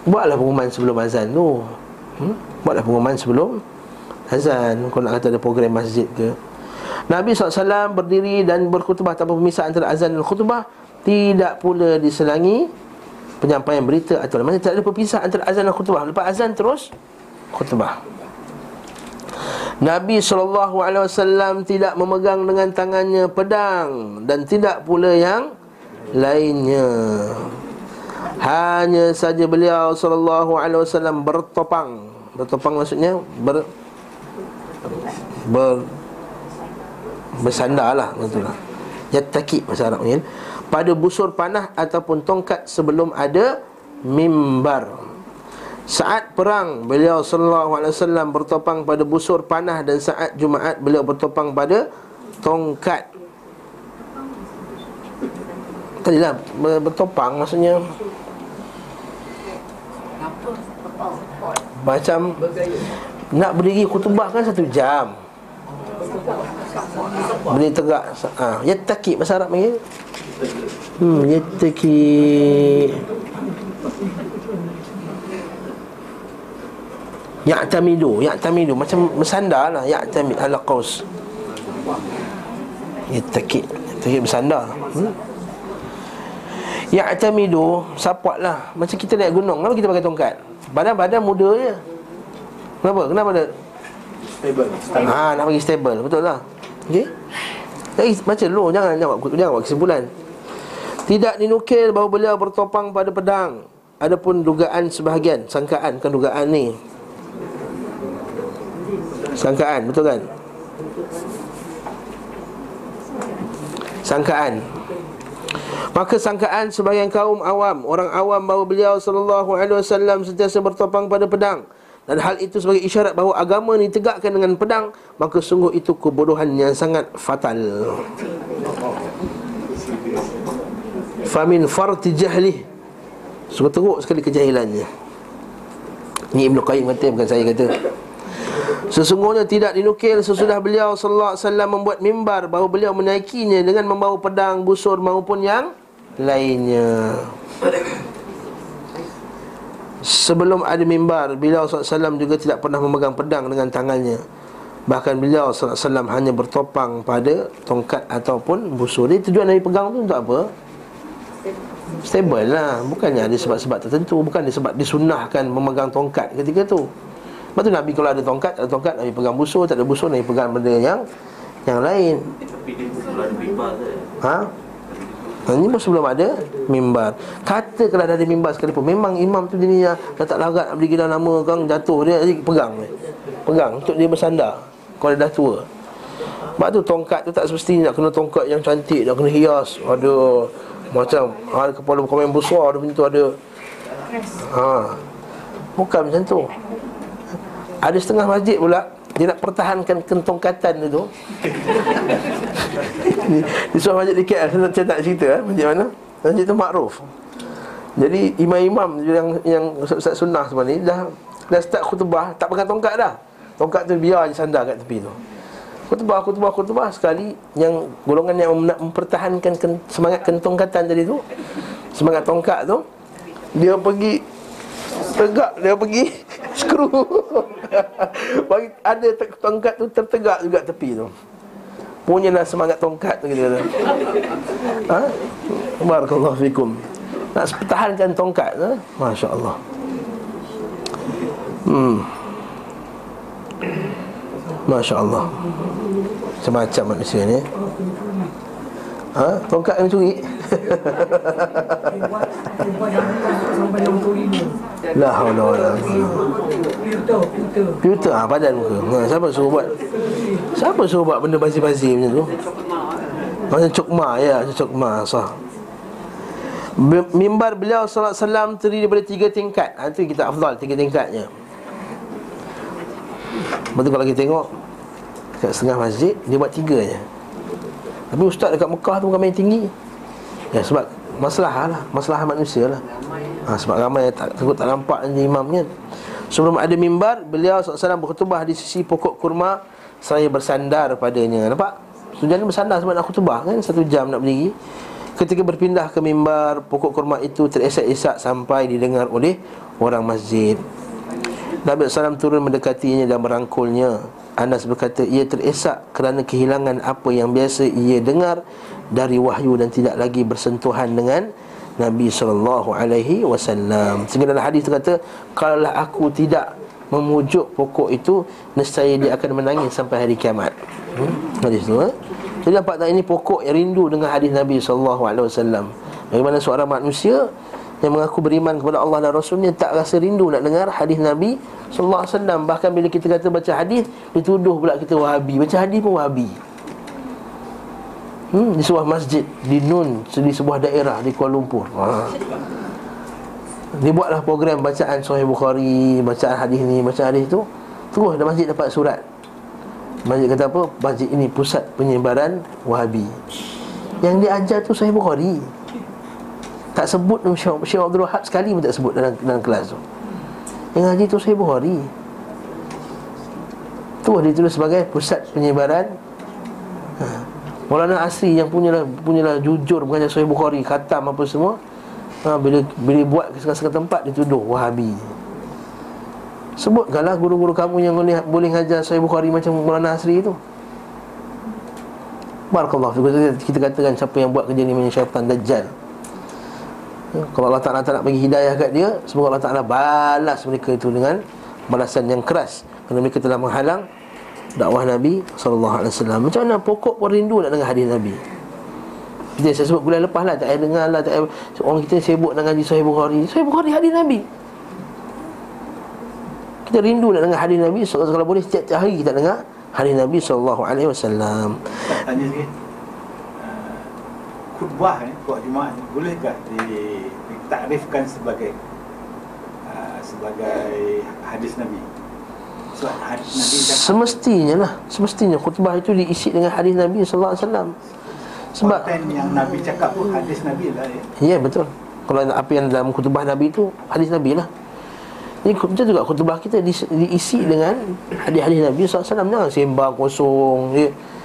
Buatlah pengumuman sebelum azan tu. Hmm? Buatlah pengumuman sebelum azan. Kalau nak kata ada program masjid ke. Nabi SAW berdiri dan berkhutbah tanpa pemisah antara azan dan khutbah. Tidak pula diselangi penyampaian berita atau mana tak ada perpisah antara azan dan khutbah. Lepas azan terus khutbah. Nabi SAW tidak memegang dengan tangannya pedang dan tidak pula yang lainnya. Hanya saja beliau SAW bertopang. Bertopang maksudnya ber, ber bersandar lah betul lah. Yattaki bahasa Arab ni pada busur panah ataupun tongkat sebelum ada mimbar. Saat perang beliau sallallahu alaihi wasallam bertopang pada busur panah dan saat Jumaat beliau bertopang pada tongkat. Tadilah bertopang maksudnya macam nak berdiri khutbah kan satu jam. Berdiri tegak. Ha, ya takik bahasa Arab panggil. Hmm, yattaki Ya'tamidu, ya'tamidu macam bersandar lah Ya'tamid ala qaus Yattaki Yattaki bersandar. Hmm? Ya'tamidu Sapuat lah. Macam kita naik gunung Kenapa kita pakai tongkat? Badan-badan muda je. Kenapa? Kenapa ada? Stable. Ha, nak bagi stable. Betul lah. Okey? Eh, baca dulu Jangan, jangan, jangan buat kesimpulan tidak dinukil bahawa beliau bertopang pada pedang. Adapun dugaan sebahagian Sangkaan, kan dugaan ni. Sangkaan, betul kan? Sangkaan. Maka sangkaan sebahagian kaum awam Orang awam bahawa beliau sallallahu alaihi wasallam Sentiasa bertopang pada pedang. Dan hal itu sebagai isyarat bahawa agama ni tegakkan dengan pedang Maka sungguh itu kebodohan yang sangat fatal Famin farti jahli Sungguh teruk sekali kejahilannya Ini Ibn Qayyim kata Bukan saya kata Sesungguhnya tidak dinukil sesudah beliau sallallahu alaihi wasallam membuat mimbar bahawa beliau menaikinya dengan membawa pedang, busur maupun yang lainnya. Sebelum ada mimbar, beliau SAW juga tidak pernah memegang pedang dengan tangannya. Bahkan beliau SAW hanya bertopang pada tongkat ataupun busur. Jadi tujuan Nabi pegang tu untuk apa? Stable lah. Bukannya ada sebab-sebab tertentu. Bukan sebab disunahkan memegang tongkat ketika tu. Lepas tu Nabi kalau ada tongkat Ada tongkat Nabi pegang busur. Tak ada busur Nabi pegang benda yang Yang lain. Bulan mimbar tu Ha? Ha, Ini pun sebelum ada mimbar. Katakanlah dah ada mimbar sekalipun Memang imam tu jenis yang Dah tak larat nak beri gila nama Kang jatuh Dia jadi pegang ni. Pegang untuk dia bersandar. Kalau dia dah tua. Sebab tu tongkat tu tak semestinya Nak kena tongkat yang cantik Nak kena hias. Ada Macam ha, Kepala komen besar Ada macam tu ada ha. Bukan macam tu. Ada setengah masjid pula Dia nak pertahankan kentongkatan tu. Di, di sebuah masjid di KL Saya, saya tak cerita eh, Masjid mana? Masjid tu makruf. Jadi imam-imam yang yang Ustaz sunnah semua ni Dah dah start khutbah Tak pegang tongkat dah. Tongkat tu biar je sandar kat tepi tu Khutbah, khutbah, khutbah. Sekali yang golongan yang nak mempertahankan ken, Semangat kentongkatan tadi tu Semangat tongkat tu Dia pergi Tegak dia pergi Skru. Ada tongkat tu tertegak juga tepi tu. Punyalah semangat tongkat tu kita kata. Ha? Barakallahu fikum. Nak pertahankan tongkat tu Masya Allah Hmm Masya Allah Macam-macam manusia ni Ha? Tongkat yang curi La haula wala Filter ah padan muka. Ha, siapa suruh buat? Siapa suruh buat benda basi-basi macam tu? Macam cokma ya, macam cokma sah. Mimbar beliau sallallahu alaihi wasallam terdiri daripada tiga tingkat. Ha, itu kita afdal tiga tingkatnya. Betul kalau kita tengok Dekat setengah masjid Dia buat tiga je. Tapi ustaz dekat Mekah tu bukan main tinggi. Ya sebab Masalah lah Masalah manusia lah. Ha, Sebab ramai tak, takut tak nampak je imamnya. Sebelum ada mimbar Beliau SAW berkhutbah di sisi pokok kurma. Saya bersandar padanya. Nampak? Tujuan bersandar sebab nak khutbah kan? Satu jam nak berdiri. Ketika berpindah ke mimbar Pokok kurma itu teresak-esak Sampai didengar oleh orang masjid. Nabi SAW turun mendekatinya dan merangkulnya Anas berkata ia teresak kerana kehilangan apa yang biasa ia dengar dari wahyu dan tidak lagi bersentuhan dengan Nabi sallallahu alaihi wasallam. Sehingga hadis kata, kalaulah aku tidak memujuk pokok itu, nescaya dia akan menangis sampai hari kiamat. Hmm? Hadis tu eh? Jadi nampak tak ini pokok yang rindu dengan hadis Nabi sallallahu alaihi wasallam. Bagaimana seorang manusia yang mengaku beriman kepada Allah dan Rasulnya tak rasa rindu nak dengar hadis Nabi sallallahu alaihi wasallam. Bahkan bila kita kata baca hadis dituduh pula kita wahabi. Baca hadis pun wahabi. Hmm, di sebuah masjid di Nun di sebuah daerah di Kuala Lumpur. Ha. dia buatlah program bacaan Sahih Bukhari bacaan hadis ni bacaan hadis tu. Terus ada masjid dapat surat. Masjid kata apa? Masjid ini pusat penyebaran wahabi. Yang dia ajar tu Sahih Bukhari tak sebut Syekh, Abdul Wahab sekali pun tak sebut dalam, dalam kelas tu. Yang ngaji tu Sahih Bukhari Tu dia tulis sebagai pusat penyebaran ha. Maulana Asri yang punyalah punyalah jujur mengajar Sahih Bukhari Khatam apa semua. Ha, bila, bila buat ke segala-segala tempat dituduh Wahabi. Sebutkanlah guru-guru kamu yang boleh, boleh ngajar Sahih Bukhari macam Maulana Asri itu Barakallah Kita katakan siapa yang buat kerja ni Macam syaitan Dajjal kalau Allah Ta'ala tak nak bagi hidayah kat dia Semoga Allah Ta'ala balas mereka itu dengan Balasan yang keras. Kerana mereka telah menghalang Dakwah Nabi SAW Macam mana pokok pun rindu nak dengar hadis Nabi? Kita saya sebut bulan lepas lah Tak payah dengar lah tak payah, Orang kita sibuk dengan ngaji Sahih Bukhari. Sahih Bukhari hadis Nabi. Kita rindu nak dengar hadis Nabi so, Kalau boleh setiap hari kita dengar Hadis Nabi SAW Tanya sikit Khutbah ni, khutbah Jumaat ni Bolehkah di, ditakrifkan sebagai uh, Sebagai hadis Nabi? Sebab hadis Nabi cakap Semestinya lah. Semestinya khutbah itu diisi dengan hadis Nabi SAW Sebab Konten yang Nabi cakap pun hadis Nabi lah ya Ya betul. Kalau apa yang dalam khutbah Nabi itu Hadis Nabi lah. Jadi macam juga khutbah kita di, diisi dengan Hadis-hadis Nabi SAW Jangan sembang kosong dia Bawa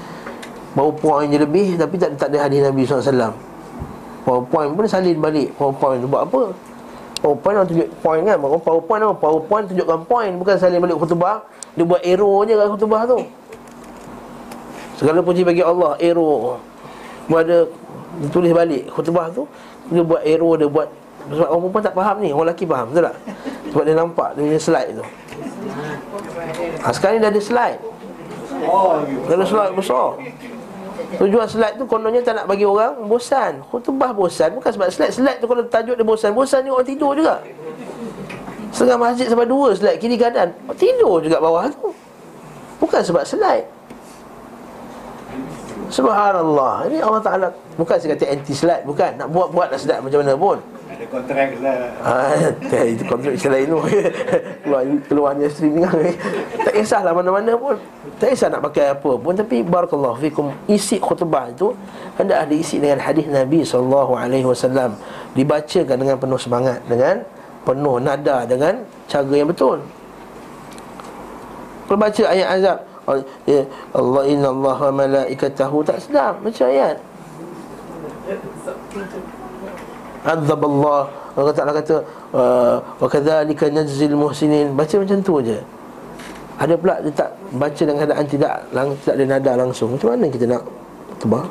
poin je lebih Tapi tak, tak ada hadis Nabi SAW PowerPoint pun salin balik. PowerPoint tu buat apa? PowerPoint orang tunjuk point kan? Orang PowerPoint apa? PowerPoint tunjukkan point Bukan salin balik khutbah. Dia buat arrow je kat khutbah tu. Segala puji bagi Allah Arrow. Buat ada Dia tulis balik khutbah tu Dia buat arrow Dia buat Sebab orang perempuan tak faham ni Orang lelaki faham Betul tak? Sebab dia nampak Dia punya slide tu. Ha, Sekarang ni dah ada slide. Oh, gitu. Kalau solat besar Tujuan slide tu kononnya tak nak bagi orang bosan. Khutbah bosan Bukan sebab slide Slide tu kalau tajuk dia bosan Bosan ni orang tidur juga. Setengah masjid sampai dua slide Kiri kanan Tidur juga bawah tu. Bukan sebab slide Subhanallah. Ini Allah Ta'ala Bukan saya kata anti slide Bukan. Nak buat-buat nak sedap macam mana pun Kontrak lah. Ah, itu kontrak Islam lain tu. Keluar, keluarnya streaming Tak kisahlah mana-mana pun. Tak kisah nak pakai apa pun. Tapi Barakallahu fikum Isi khutbah itu Anda ada isi dengan hadis Nabi SAW Dibacakan dengan penuh semangat Dengan penuh nada Dengan cara yang betul. Kalau baca ayat azab. Ya, Allah inna Allah wa malaikatahu. Tak sedap Macam ayat Azab Allah Allah Ta'ala kata uh, Wa kadzalika najzil muhsinin. Baca macam tu je. Ada pula dia tak baca dengan keadaan tidak lang, Tidak ada nada langsung. Macam mana kita nak tebak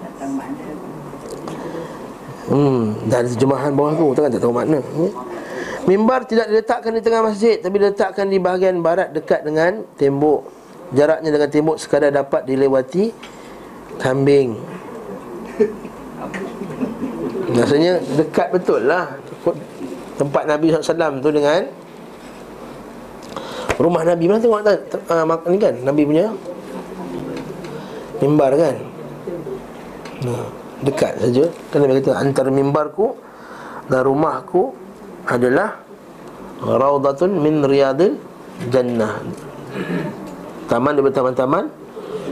Hmm, dan terjemahan bawah tu Takkan tak tahu makna hmm? Mimbar tidak diletakkan di tengah masjid Tapi diletakkan di bahagian barat Dekat dengan tembok. Jaraknya dengan tembok sekadar dapat dilewati Kambing Maksudnya dekat betul lah Tempat Nabi SAW tu dengan Rumah Nabi. Mana tengok tak uh, ni kan Nabi punya Mimbar kan? Nah, Dekat saja. Kan Nabi kata Antara mimbarku Dan rumahku Adalah Raudatun min riyadil Jannah. Taman daripada taman-taman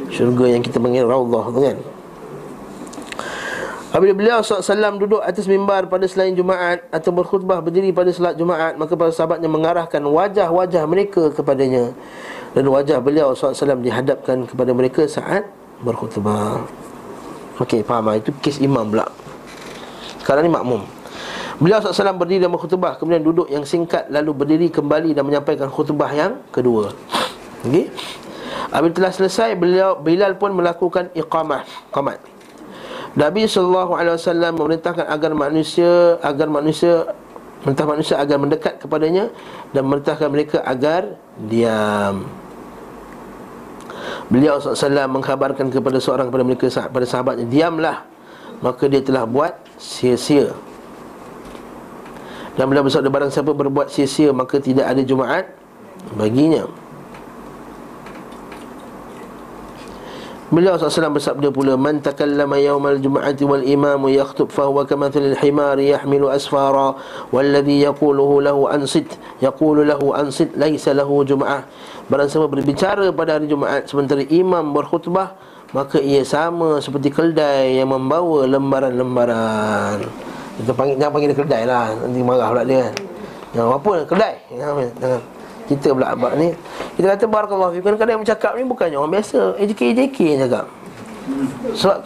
Syurga yang kita panggil Raudah kan Apabila beliau SAW duduk atas mimbar pada selain Jumaat Atau berkhutbah berdiri pada salat Jumaat Maka para sahabatnya mengarahkan wajah-wajah mereka kepadanya. Dan wajah beliau SAW dihadapkan kepada mereka saat berkhutbah. Okey, faham lah. Itu kes imam pula. Sekarang ni makmum. Beliau SAW berdiri dan berkhutbah Kemudian duduk yang singkat Lalu berdiri kembali dan menyampaikan khutbah yang kedua. Okey? Apabila telah selesai beliau Bilal pun melakukan iqamah Qamat Nabi SAW memerintahkan agar manusia agar manusia mentah manusia agar mendekat kepadanya dan memerintahkan mereka agar diam. Beliau SAW mengkhabarkan kepada seorang kepada mereka pada sahabatnya diamlah maka dia telah buat sia-sia. Dan beliau bersabda barang siapa berbuat sia-sia maka tidak ada Jumaat baginya. Beliau SAW bersabda pula Man takallama yawmal jum'ati wal imamu yakhtub Fahuwa kamathalil himari yahmilu asfara Walladhi yakuluhu lahu ansit Yakulu lahu ansit Laisa lahu jum'ah. Barang siapa berbicara pada hari Jumaat Sementara imam berkhutbah Maka ia sama seperti keldai Yang membawa lembaran-lembaran. Kita panggil, jangan panggil dia keldai lah Nanti marah pula dia kan. Yang apa keldai. Jangan kita pula abad ni. Kita kata barakallahu fikum. Kadang yang bercakap ni bukannya orang biasa. AJK-AJK yang cakap. Sebab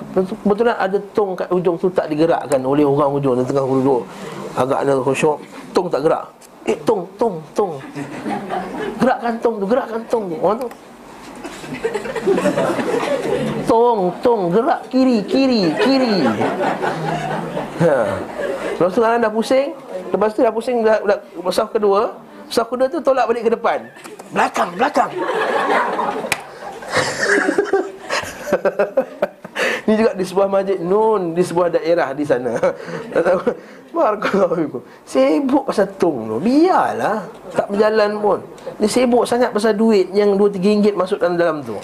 kebetulan ada tong kat ujung tu tak digerakkan oleh orang ujung di tengah duduk Agak ada khusyuk. Tong tak gerak. Eh tong, tong, tong. Gerakkan tong tu, gerakkan tong tu. Orang tu. Tong, tong, gerak kiri, kiri, kiri. Ha. Lepas tu kadang dah pusing. Lepas tu dah pusing dah, dah, dah kedua Saf kuda tu tolak balik ke depan. Belakang, belakang. Ini juga di sebuah masjid Nun Di sebuah daerah di sana. Barakallahu Sibuk pasal tong tu. Biarlah. Tak berjalan pun. Dia sibuk sangat pasal duit Yang 2-3 ringgit masuk dalam dalam tu.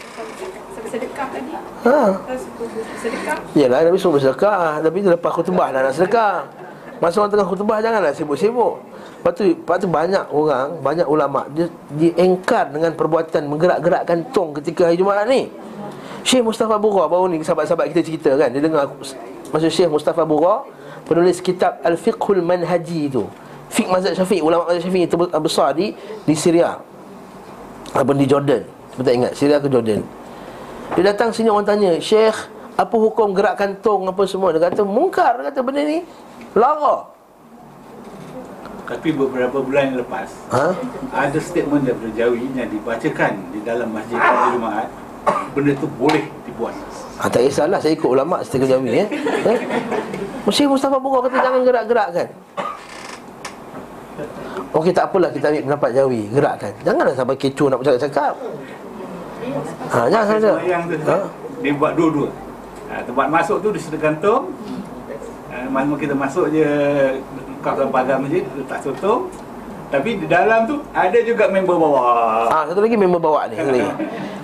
Sedekah tadi? Ha. Sedekah? Yalah Nabi suruh bersedekah. Tapi lepas khutbah dah nak sedekah. Masa orang tengah khutbah Janganlah sibuk-sibuk Lepas tu, lepas tu banyak orang, banyak ulama dia diengkar dengan perbuatan menggerak-gerakkan tong ketika hari Jumaat ni. Syekh Mustafa Bura baru ni sahabat-sahabat kita cerita kan, dia dengar maksud Syekh Mustafa Bura penulis kitab Al-Fiqhul Manhaji tu. Fiqh mazhab Syafi'i, ulama mazhab Syafi'i besar di di Syria. Apa di Jordan. Saya tak ingat, Syria ke Jordan. Dia datang sini orang tanya, "Syekh, apa hukum gerakkan tong apa semua?" Dia kata, "Mungkar," dia kata benda ni. Lara. Tapi beberapa bulan yang lepas Ha? Ada statement daripada Jawi yang dibacakan di dalam masjid pada Jumaat Benda tu boleh dibuat Ha, tak kisahlah saya ikut ulama setelah Jawi eh. eh? Mesti Mustafa Bura kata jangan gerak-gerakkan. Okey tak apalah kita ambil pendapat Jawi, gerakkan. Janganlah sampai kecoh nak bercakap-cakap. Ha, jangan tu Ha? Dia buat dua-dua ha, Tempat masuk tu dia sudah gantung ha, Mana kita masuk je Kau dalam pagar masjid Letak sotong Tapi di dalam tu Ada juga member bawah Ah, satu lagi member bawa ni. Satu lagi.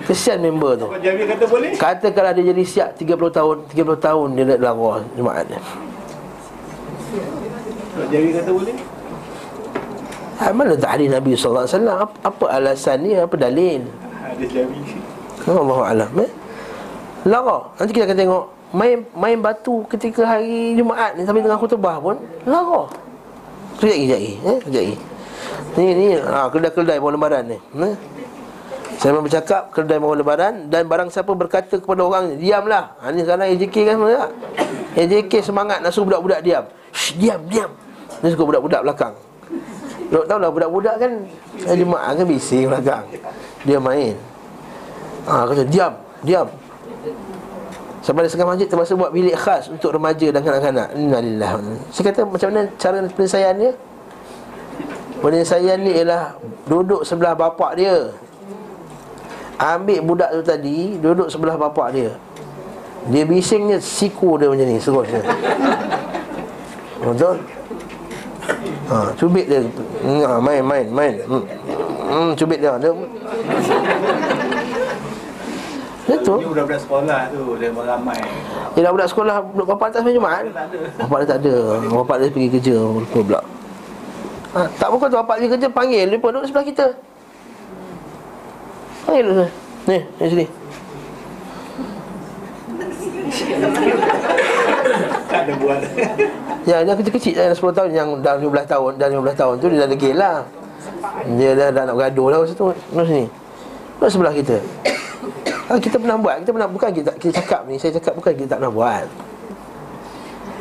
Kesian member tu. Jabi kata boleh Kata kalau dia jadi siap 30 tahun, 30 tahun dia nak lara Jumaat ni. Jabi kata boleh Ha, mana tak Nabi SAW apa, apa alasan ni, apa dalil Ada Jabi Allah Alam eh? Lara Nanti kita akan tengok Main main batu ketika hari Jumaat ni Sampai tengah khutbah pun Lara Sekejap lagi, sekejap lagi eh? Lagi Ni, ni ha, kedai-kedai bawah lebaran ni eh? Saya memang bercakap kedai bawah lebaran Dan barang siapa berkata kepada orang Diamlah ha, Ni sekarang AJK kan semua tak? AJK semangat nak suruh budak-budak diam Shh, diam, diam Ni suka budak-budak belakang Dok tahu lah budak-budak kan Hari Jumaat kan bising belakang Dia main Ha, kata diam, diam. Sampai ada setengah masjid terpaksa buat bilik khas untuk remaja dan kanak-kanak. Innalillah. Saya kata macam mana cara penyelesaian dia? Penyelesaian ni ialah duduk sebelah bapak dia. Ambil budak tu tadi, duduk sebelah bapak dia. Dia bisingnya siku dia macam ni, seterusnya. Betul? Ha, cubit dia. Ha, main, main, main. Hmm. Hmm, cubit dia. dia Betul. Ni budak-budak sekolah tu Dia beramai Dia dah budak sekolah Budak tak sampai Jumaat? Tak ada. Bapak dia tak ada. Bapak dia pergi kerja Lupa pula. Ha, Tak pukul tu Bapak dia kerja Panggil. Dia pun duduk sebelah kita. Panggil dia Ni Ni sini. Tak ada buat. Yang yang kecil-kecil Yang 10 tahun Yang dah 15 tahun Dah 15 tahun tu Dia dah degil lah. Dia dah, dah nak bergaduh lah Masa tu. Duduk sini. Duduk sebelah kita ha, Kita pernah buat Kita pernah Bukan kita, kita cakap ni Saya cakap bukan kita tak pernah buat.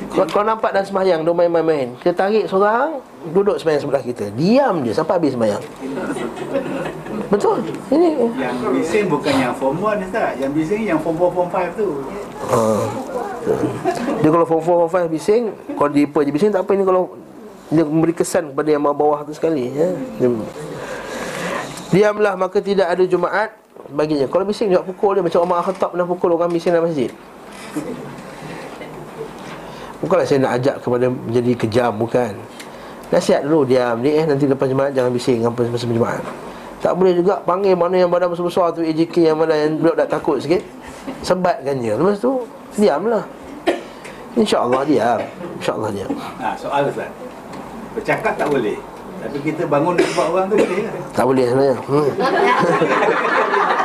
Kau, kau nampak dalam sembahyang Dia main-main Kita tarik seorang Duduk sembahyang sebelah kita. Diam je Sampai habis sembahyang Betul? Ini. Yang bising bukan yang form 1 ni tak Yang bising yang form 4, form 5 tu. Ha. Dia kalau form 4, form 5 bising Kalau dia je bising Tak apa ini kalau Dia memberi kesan kepada yang bawah tu sekali ya. dia, Diamlah maka tidak ada Jumaat Baginya. Kalau bising dia pukul dia. Macam Umar Khattab pernah pukul orang bising dalam masjid. Bukanlah saya nak ajak kepada menjadi kejam Bukan. Nasihat dulu diam. Ni eh Nanti lepas Jumaat jangan bising Apa semasa Jumaat. Tak boleh juga panggil mana yang badan besar-besar tu AJK yang mana yang budak tak takut sikit. Sebatkan je. Lepas tu Diamlah. InsyaAllah diam. InsyaAllah diam. Ha, Soal Ustaz. Bercakap tak boleh. Tapi kita bangun sebab orang tu boleh kan Tak boleh sebenarnya. Hmm.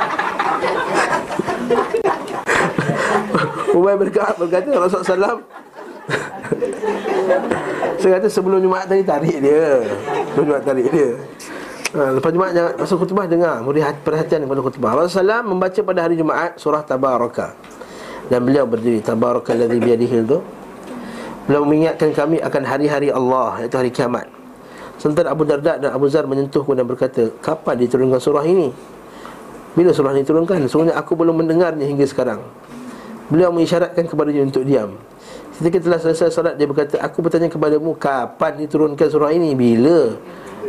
Ubay berkata, berkata Rasulullah SAW Saya kata sebelum Jumaat tadi tarik dia. Sebelum Jumaat tarik dia. Ha, Lepas Jumaat jangan Masuk khutbah dengar Beri hati- perhatian kepada khutbah. Rasulullah SAW membaca pada hari Jumaat Surah Tabaraka. Dan beliau berdiri Tabaraka alladhi biyadihil tu. Beliau mengingatkan kami akan hari-hari Allah Iaitu hari kiamat. Sementara Abu Darda dan Abu Zar menyentuhku dan berkata Kapan diturunkan surah ini? Bila surah ini diturunkan? Sebenarnya aku belum mendengarnya hingga sekarang Beliau mengisyaratkan kepadanya untuk diam Ketika telah selesai salat Dia berkata Aku bertanya kepadamu Kapan diturunkan surah ini? Bila?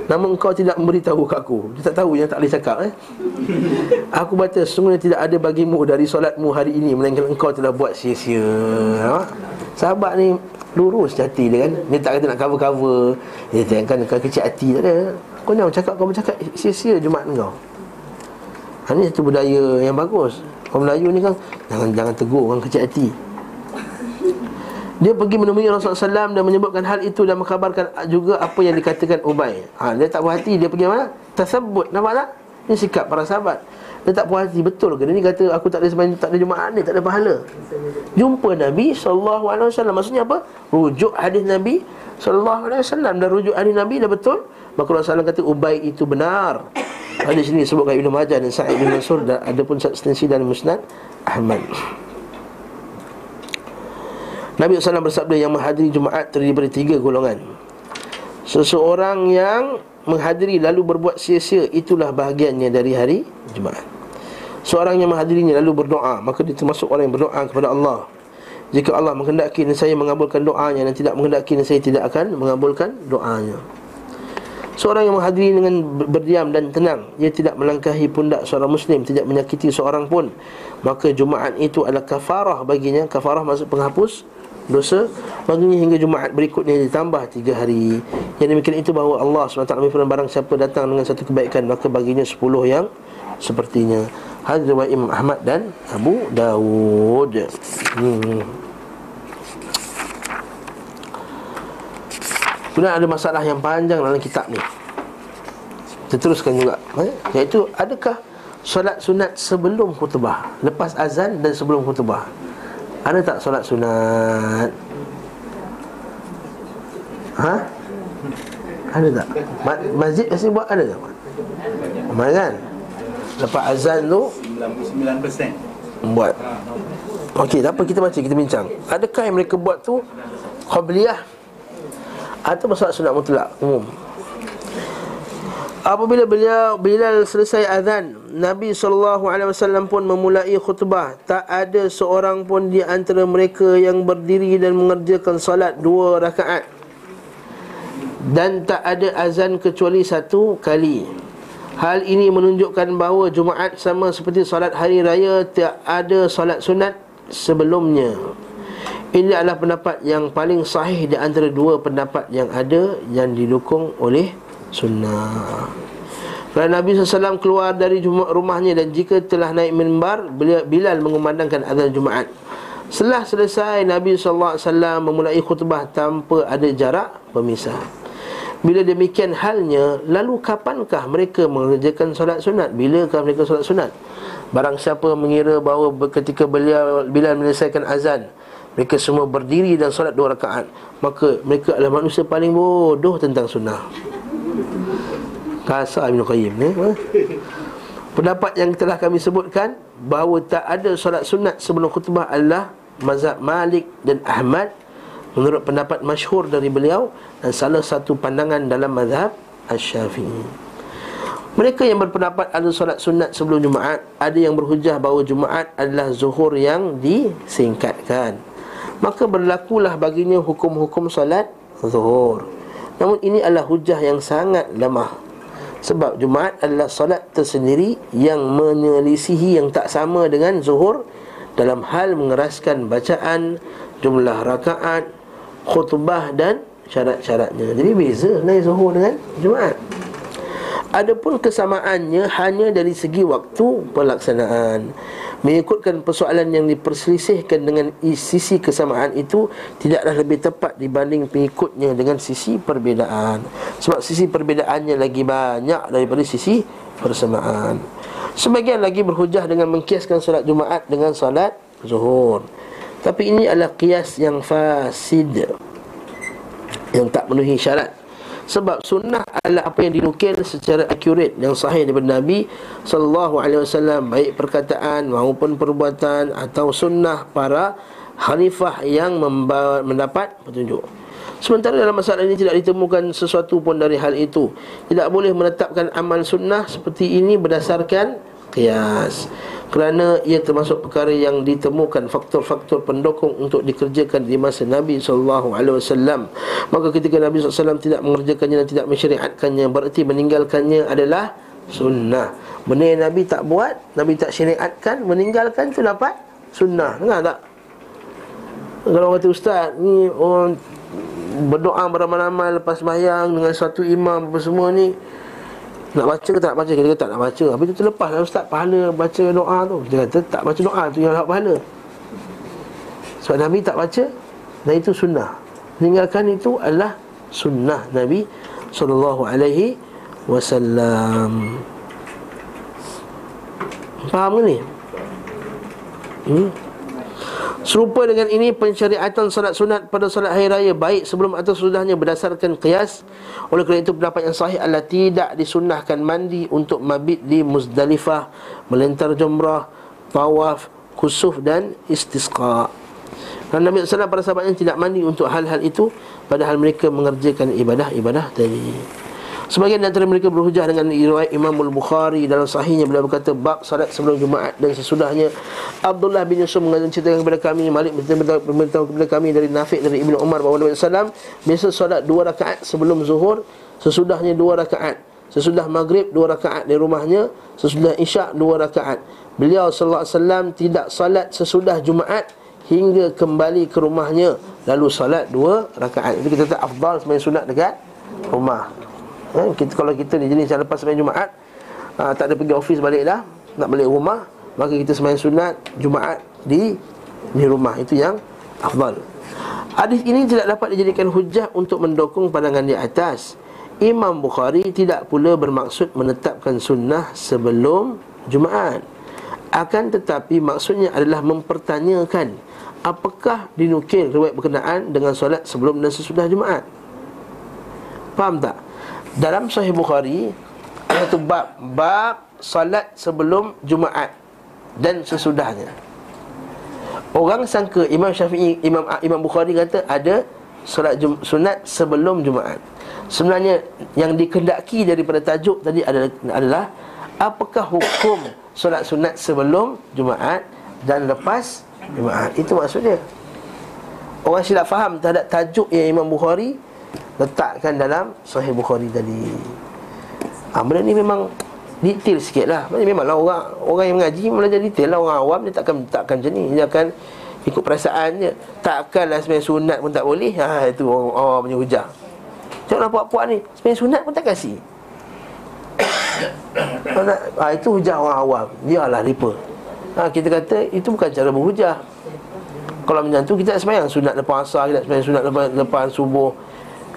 Namun engkau tidak memberitahu aku Dia tak tahu yang tak boleh cakap eh? Aku berkata Sesungguhnya tidak ada bagimu Dari solatmu hari ini Melainkan engkau telah buat sia-sia ha? Sahabat ni Lurus hati dia kan Dia tak kata nak cover-cover Dia tengokkan kau kecil hati Tak ada Kau jangan cakap Kau bercakap sia-sia Jumaat kau ha, Ini satu budaya yang bagus Orang Melayu ni kan Jangan jangan tegur orang kecil hati dia pergi menemui Rasulullah SAW dan menyebutkan hal itu dan mengkabarkan juga apa yang dikatakan Ubay. Ha, dia tak puas hati, dia pergi mana? Tersebut, nampak tak? Ini sikap para sahabat. Dia tak puas hati, betul ke? Dia ni kata, aku tak ada sembahyang, tak ada Jumaat ni, tak ada pahala. Jumpa Nabi SAW. Maksudnya apa? Rujuk hadis Nabi SAW. Dan rujuk hadis Nabi dah betul. Maka Rasulullah kata, Ubay itu benar. Hadis ini disebutkan Ibn Majah dan Sa'id bin Mansur dan ada pun ekstensi dalam Musnad Ahmad. Nabi SAW bersabda yang menghadiri Jumaat terdiri dari tiga golongan. Seseorang yang menghadiri lalu berbuat sia-sia Itulah bahagiannya dari hari Jumaat. Seorang yang menghadirinya lalu berdoa Maka dia termasuk orang yang berdoa kepada Allah. Jika Allah menghendaki dan saya mengabulkan doanya Dan tidak menghendaki dan saya tidak akan mengabulkan doanya Seorang yang menghadiri dengan ber- berdiam dan tenang. Ia tidak melangkahi pundak seorang muslim Tidak menyakiti seorang pun. Maka Jumaat itu adalah kafarah baginya. Kafarah maksud penghapus dosa. Baginya hingga Jumaat berikutnya ditambah tiga hari. Yang demikian itu bahawa Allah SWT berfirman Barang siapa datang dengan satu kebaikan Maka baginya sepuluh yang sepertinya. Hadis riwayat Imam Ahmad dan Abu Dawud hmm. Kemudian ada masalah yang panjang dalam kitab ni Kita teruskan juga eh? Iaitu adakah solat sunat sebelum khutbah Lepas azan dan sebelum khutbah Ada tak solat sunat? Ha? Ada tak? Ma- masjid kasi buat ada tak? Ramai kan? Lepas azan tu 99% Buat Okey, tak apa kita baca, kita bincang Adakah yang mereka buat tu Qabliyah Atau solat sunat mutlak umum. Apabila beliau Bilal selesai azan Nabi SAW pun memulai khutbah. Tak ada seorang pun di antara mereka Yang berdiri dan mengerjakan salat Dua rakaat. Dan tak ada azan kecuali satu kali. Hal ini menunjukkan bahawa Jumaat sama seperti solat hari raya Tak ada solat sunat sebelumnya Ini adalah pendapat yang paling sahih Di antara dua pendapat yang ada Yang didukung oleh sunnah. Kerana Nabi SAW keluar dari rumahnya Dan jika telah naik mimbar Bilal mengumandangkan azan Jumaat. Setelah selesai Nabi SAW memulai khutbah Tanpa ada jarak pemisah. Bila demikian halnya Lalu kapankah mereka mengerjakan solat sunat? Bilakah mereka solat sunat? Barang siapa mengira bahawa ketika beliau Bila menyelesaikan azan Mereka semua berdiri dan solat dua rakaat. Maka mereka adalah manusia paling bodoh tentang sunnah. Kasar Ibn Qayyim ni ha? Pendapat yang telah kami sebutkan Bahawa tak ada solat sunat sebelum khutbah adalah Mazhab Malik dan Ahmad. Menurut pendapat masyhur dari beliau Dan salah satu pandangan dalam mazhab Asy-Syafi'i. Mereka yang berpendapat ada solat sunat sebelum Jumaat Ada yang berhujah bahawa Jumaat adalah zuhur yang disingkatkan Maka berlakulah baginya hukum-hukum solat zuhur. Namun ini adalah hujah yang sangat lemah. Sebab Jumaat adalah solat tersendiri Yang menyelisihi yang tak sama dengan zuhur Dalam hal mengeraskan bacaan Jumlah rakaat Khutbah dan syarat-syaratnya. Jadi beza naik zuhur dengan Jumaat. Adapun kesamaannya hanya dari segi waktu pelaksanaan Mengikutkan persoalan yang diperselisihkan dengan sisi kesamaan itu Tidaklah lebih tepat dibanding pengikutnya dengan sisi perbezaan Sebab sisi perbezaannya lagi banyak daripada sisi persamaan. Sebagian lagi berhujah dengan mengkiaskan solat Jumaat dengan solat Zuhur. Tapi ini adalah kias yang fasid Yang tak memenuhi syarat sebab sunnah adalah apa yang dinukil secara akurat yang sahih daripada Nabi sallallahu alaihi wasallam baik perkataan maupun perbuatan atau sunnah para khalifah yang membawa, mendapat petunjuk. Sementara dalam masalah ini tidak ditemukan sesuatu pun dari hal itu. Tidak boleh menetapkan amal sunnah seperti ini berdasarkan qiyas. Kerana ia termasuk perkara yang ditemukan faktor-faktor pendukung untuk dikerjakan di masa Nabi sallallahu alaihi wasallam. Maka ketika Nabi SAW tidak mengerjakannya dan tidak mensyariatkannya berarti meninggalkannya adalah sunnah. Benda yang Nabi tak buat Nabi tak syariatkan meninggalkan itu dapat sunnah. Dengar tak? Kalau kata ustaz ni orang berdoa beramai-ramai lepas sembahyang dengan satu imam apa semua ni nak baca ke tak nak baca? Kita kata tak nak baca. Habis tu terlepas lah ustaz Pahala baca doa tu. Kita kata tak baca doa tu yang dapat pahala. Sebab Nabi tak baca Dan itu sunnah. Meninggalkan itu adalah sunnah Nabi wasallam. Faham ke ni? Hmm? Serupa dengan ini pensyariatan solat sunat pada solat hari raya baik sebelum atau sesudahnya berdasarkan qiyas. Oleh kerana itu pendapat yang sahih adalah tidak disunnahkan mandi untuk mabit di Muzdalifah, melentar jumrah, tawaf, kusuf dan istisqa. Dan Nabi SAW para sahabatnya tidak mandi untuk hal-hal itu Padahal mereka mengerjakan ibadah-ibadah tadi Sebagian antara mereka berhujah dengan riwayat Imam Al-Bukhari dalam sahihnya. Beliau berkata bab salat sebelum Jumaat dan sesudahnya. Abdullah bin Yusuf menceritakan kepada kami Malik memberitahu kepada kami dari Nafiq dari Ibnu Umar bahawa Nabi sallam biasa solat dua rakaat sebelum zuhur sesudahnya dua rakaat. Sesudah maghrib dua rakaat di rumahnya sesudah isyak dua rakaat. Beliau sallallahu alaihi wasallam tidak salat sesudah Jumaat hingga kembali ke rumahnya. Lalu salat dua rakaat. Itu kita kata afdal sembahyang sunat dekat rumah eh, kita, Kalau kita ni jenis yang lepas sembahyang Jumaat uh, Tak ada pergi office balik dah Nak balik rumah Maka kita sembahyang sunat Jumaat di di rumah Itu yang afdal Hadis ini tidak dapat dijadikan hujah Untuk mendukung pandangan di atas Imam Bukhari tidak pula bermaksud Menetapkan sunnah sebelum Jumaat Akan tetapi maksudnya adalah mempertanyakan Apakah dinukil riwayat berkenaan dengan solat sebelum dan sesudah Jumaat? Faham tak? Dalam Sahih Bukhari Satu bab Bab salat sebelum Jumaat Dan sesudahnya. Orang sangka Imam Syafi'i Imam Imam Bukhari kata ada Salat jum, sunat sebelum Jumaat. Sebenarnya yang dikendaki daripada tajuk tadi adalah, adalah Apakah hukum solat sunat sebelum Jumaat Dan lepas Jumaat? Itu maksudnya. Orang silap faham terhadap tajuk yang Imam Bukhari letakkan dalam Sahih Bukhari tadi. Ha, benda ni memang detail sikit lah. Memanglah orang orang yang mengaji belajar detail lah. Orang awam dia takkan takkan macam ni. Dia akan ikut perasaan je Takkanlah sebenarnya sunat pun tak boleh. Ha, Itu orang, orang punya hujah. Tengoklah puak-puak ni. Sebenarnya sunat pun tak kasih. Ha, Itu hujah orang awam. Biarlah mereka ha, Kita kata itu bukan cara berhujah. Kalau macam tu kita nak semayang sunat lepas asar Kita nak semayang sunat lepas, lepas subuh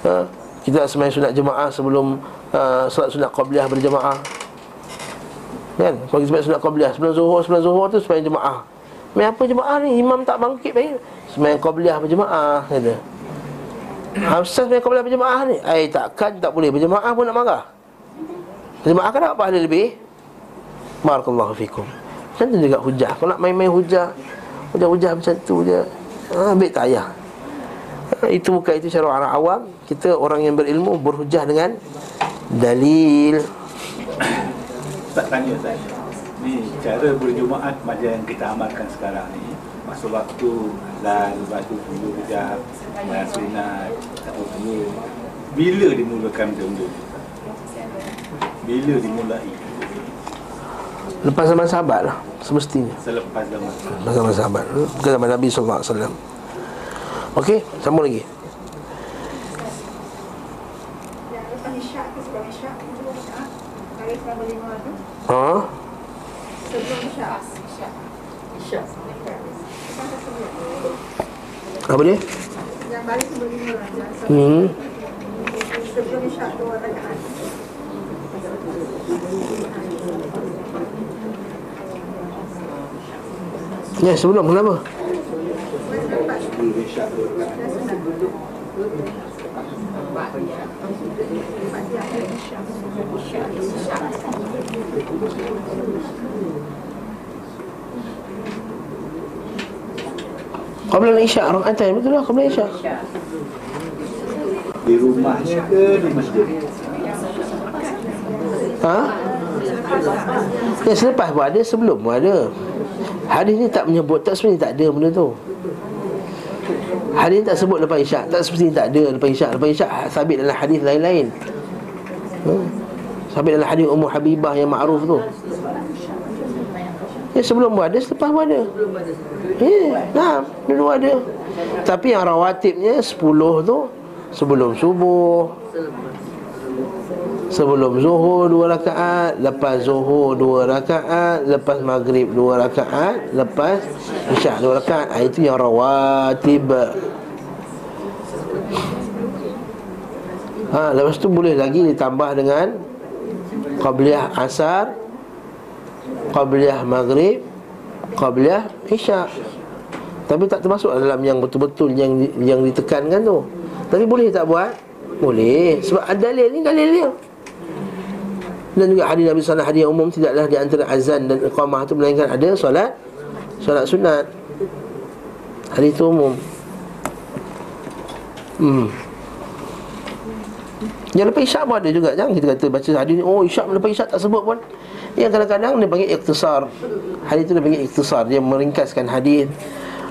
ha? Kita nak semayang sunat jemaah sebelum uh, Solat sunat qabliyah berjemaah. Kan? Kalau kita semayang sunat qabliyah Sebelum zuhur, sebelum zuhur tu semayang jemaah. Semayang apa jemaah ni? Imam tak bangkit baik Semayang qabliyah berjemaah Kata. Ustaz semayang qabliyah berjemaah ni? Eh takkan tak boleh. Berjemaah pun nak marah. Berjemaah kan dapat pahala lebih? Barakallahu fikum. Macam tu juga hujah. Kalau nak main-main hujah Hujah-hujah macam tu je. Ha, Ambil tak payah itu bukan itu cara orang awam. Kita orang yang berilmu berhujah dengan Dalil. Tak tanya saya Ni cara berjumaat macam yang kita amalkan sekarang ni. Masa waktu dan lepas tu dulu kejap Dan sunat Atau dulu Bila dimulakan benda-benda ni? Bila dimulai? Lepas zaman sahabat lah Semestinya. Selepas zaman. Lepas zaman sahabat. Bukan zaman Nabi SAW Okey, sambung lagi. Ha? Apa dia? Yang balik sebelum lima Hmm. Sebelum isyak dua rakaat. Ya, sebelum kenapa? Qabla al-isya rakaatain betul lah qabla isya. Di rumahnya ke di masjid Ha? Ya selepas pun ada sebelum pun ada. Hadis ni tak menyebut tak sebenarnya tak ada benda tu. Hadis tak sebut lepas isyak, tak sebenarnya tak ada lepas isyak. Lepas isyak sabit dalam hadis lain-lain. Ha? Sabit dalam hadis Ummu Habibah yang makruf tu. Ya sebelum pun ada, selepas pun ada. Ya, nah, dulu ada. Tapi yang rawatibnya 10 tu sebelum subuh, Sebelum zuhur dua rakaat Lepas zuhur dua rakaat Lepas maghrib dua rakaat Lepas isyak dua rakaat. Ha, Itu yang rawatib. Ha, Lepas tu boleh lagi ditambah dengan Qabliyah asar Qabliyah maghrib Qabliyah isyak. Tapi tak termasuk dalam yang betul-betul Yang yang ditekankan tu. Tapi boleh tak buat? Boleh. Sebab dalil ni dalil dia dan juga hadis Nabi sallallahu hadis umum tidaklah di antara azan dan iqamah itu melainkan ada solat solat sunat. Hadis itu umum. Hmm. Yang lepas isyak pun ada juga Jangan kita kata baca hadis ni Oh isyak lepas isyak tak sebut pun Yang kadang-kadang dia panggil ikhtisar Hadis tu dia panggil ikhtisar Dia meringkaskan hadis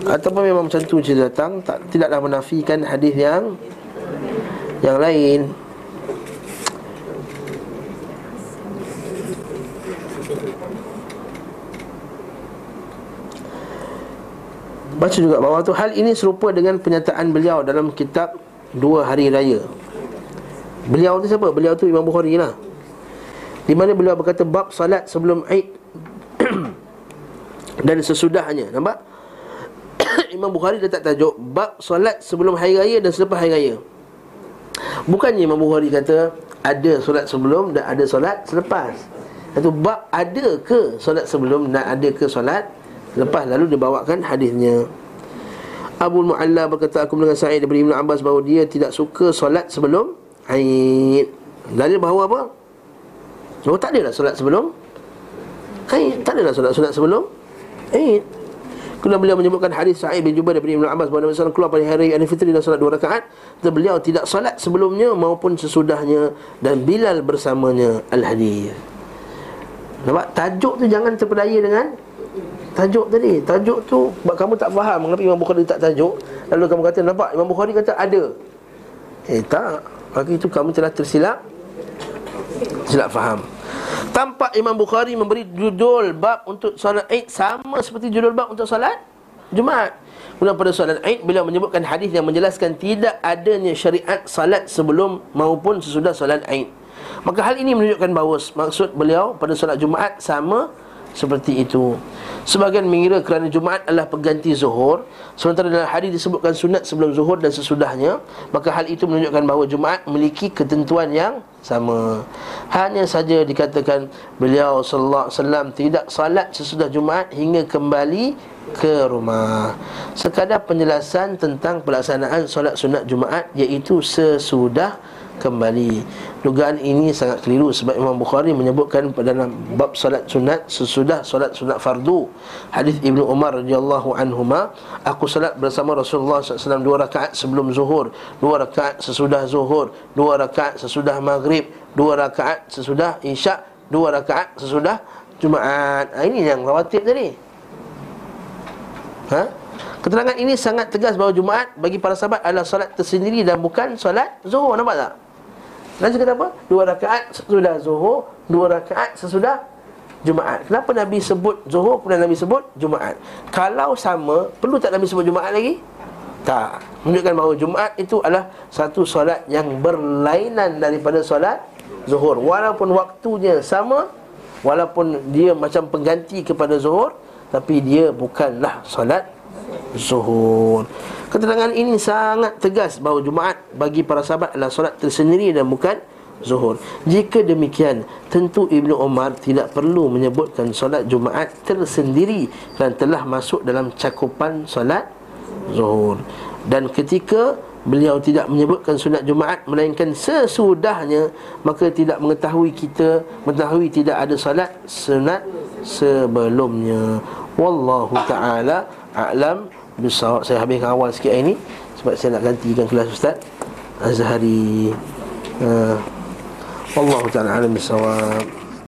Ataupun memang macam tu cerita datang tak, Tidaklah menafikan hadis yang Yang lain Baca juga bawah tu Hal ini serupa dengan penyataan beliau dalam kitab Dua Hari Raya. Beliau tu siapa? Beliau tu Imam Bukhari lah. Di mana beliau berkata bab salat sebelum Aid Dan sesudahnya. Nampak? Imam Bukhari letak tajuk Bab salat sebelum Hari Raya dan selepas Hari Raya. Bukannya Imam Bukhari kata Ada solat sebelum dan ada solat selepas. Itu bab ada ke solat sebelum dan ada ke solat Lepas lalu dia bawakan hadisnya. Abu Mu'alla berkata aku dengan Sa'id daripada Ibn Abbas bahawa dia tidak suka solat sebelum Aid. Dalil bahawa apa? Oh tak adalah solat sebelum Aid. Tak adalah solat-solat sebelum Aid. Kemudian beliau menyebutkan hadis Sa'id bin Jubair daripada Ibn Abbas bahawa Nabi SAW keluar pada hari Aidil Fitri dan solat dua rakaat Dan beliau tidak solat sebelumnya maupun sesudahnya Dan Bilal bersamanya Al-Hadis. Nampak? Tajuk tu jangan terpedaya dengan tajuk tadi Tajuk tu kamu tak faham Kenapa Imam Bukhari tak tajuk Lalu kamu kata nampak Imam Bukhari kata ada. Eh tak. Maka itu kamu telah tersilap. Silap faham. Tampak Imam Bukhari memberi judul bab untuk solat Aid Sama seperti judul bab untuk solat Jumaat. Kemudian pada solat Aid Beliau menyebutkan hadis yang menjelaskan Tidak adanya syariat salat sebelum Maupun sesudah solat Aid Maka hal ini menunjukkan bahawa Maksud beliau pada solat Jumaat Sama seperti itu. Sebagian mengira kerana Jumaat adalah pengganti Zuhur Sementara dalam hadis disebutkan sunat sebelum Zuhur dan sesudahnya Maka hal itu menunjukkan bahawa Jumaat memiliki ketentuan yang sama. Hanya saja dikatakan beliau wasallam tidak salat sesudah Jumaat hingga kembali ke rumah. Sekadar penjelasan tentang pelaksanaan solat sunat Jumaat Iaitu sesudah kembali Dugaan ini sangat keliru Sebab Imam Bukhari menyebutkan pada dalam bab solat sunat Sesudah solat sunat fardu Hadis Ibnu Umar radhiyallahu anhuma Aku solat bersama Rasulullah SAW Dua rakaat sebelum zuhur Dua rakaat sesudah zuhur Dua rakaat sesudah maghrib Dua rakaat sesudah isyak Dua rakaat sesudah Jumaat ha, Ini yang rawatib tadi Ha? Keterangan ini sangat tegas bahawa Jumaat bagi para sahabat adalah solat tersendiri dan bukan solat zuhur. Nampak tak? Nabi kata apa? Dua rakaat sesudah zuhur, dua rakaat sesudah Jumaat. Kenapa Nabi sebut zuhur kemudian Nabi sebut Jumaat? Kalau sama, perlu tak Nabi sebut Jumaat lagi? Tak. Menunjukkan bahawa Jumaat itu adalah satu solat yang berlainan daripada solat zuhur. Walaupun waktunya sama, walaupun dia macam pengganti kepada zuhur, tapi dia bukanlah solat zuhur. Keterangan ini sangat tegas bahawa Jumaat bagi para sahabat adalah solat tersendiri dan bukan zuhur. Jika demikian, tentu Ibnu Umar tidak perlu menyebutkan solat Jumaat tersendiri dan telah masuk dalam cakupan solat zuhur. Dan ketika beliau tidak menyebutkan sunat Jumaat melainkan sesudahnya maka tidak mengetahui kita mengetahui tidak ada solat sunat sebelumnya wallahu taala a'lam bisawab saya habiskan awal sikit hari ni. Sebab saya nak gantikan kelas ustaz Azhari. Uh, taala a'lam bisawab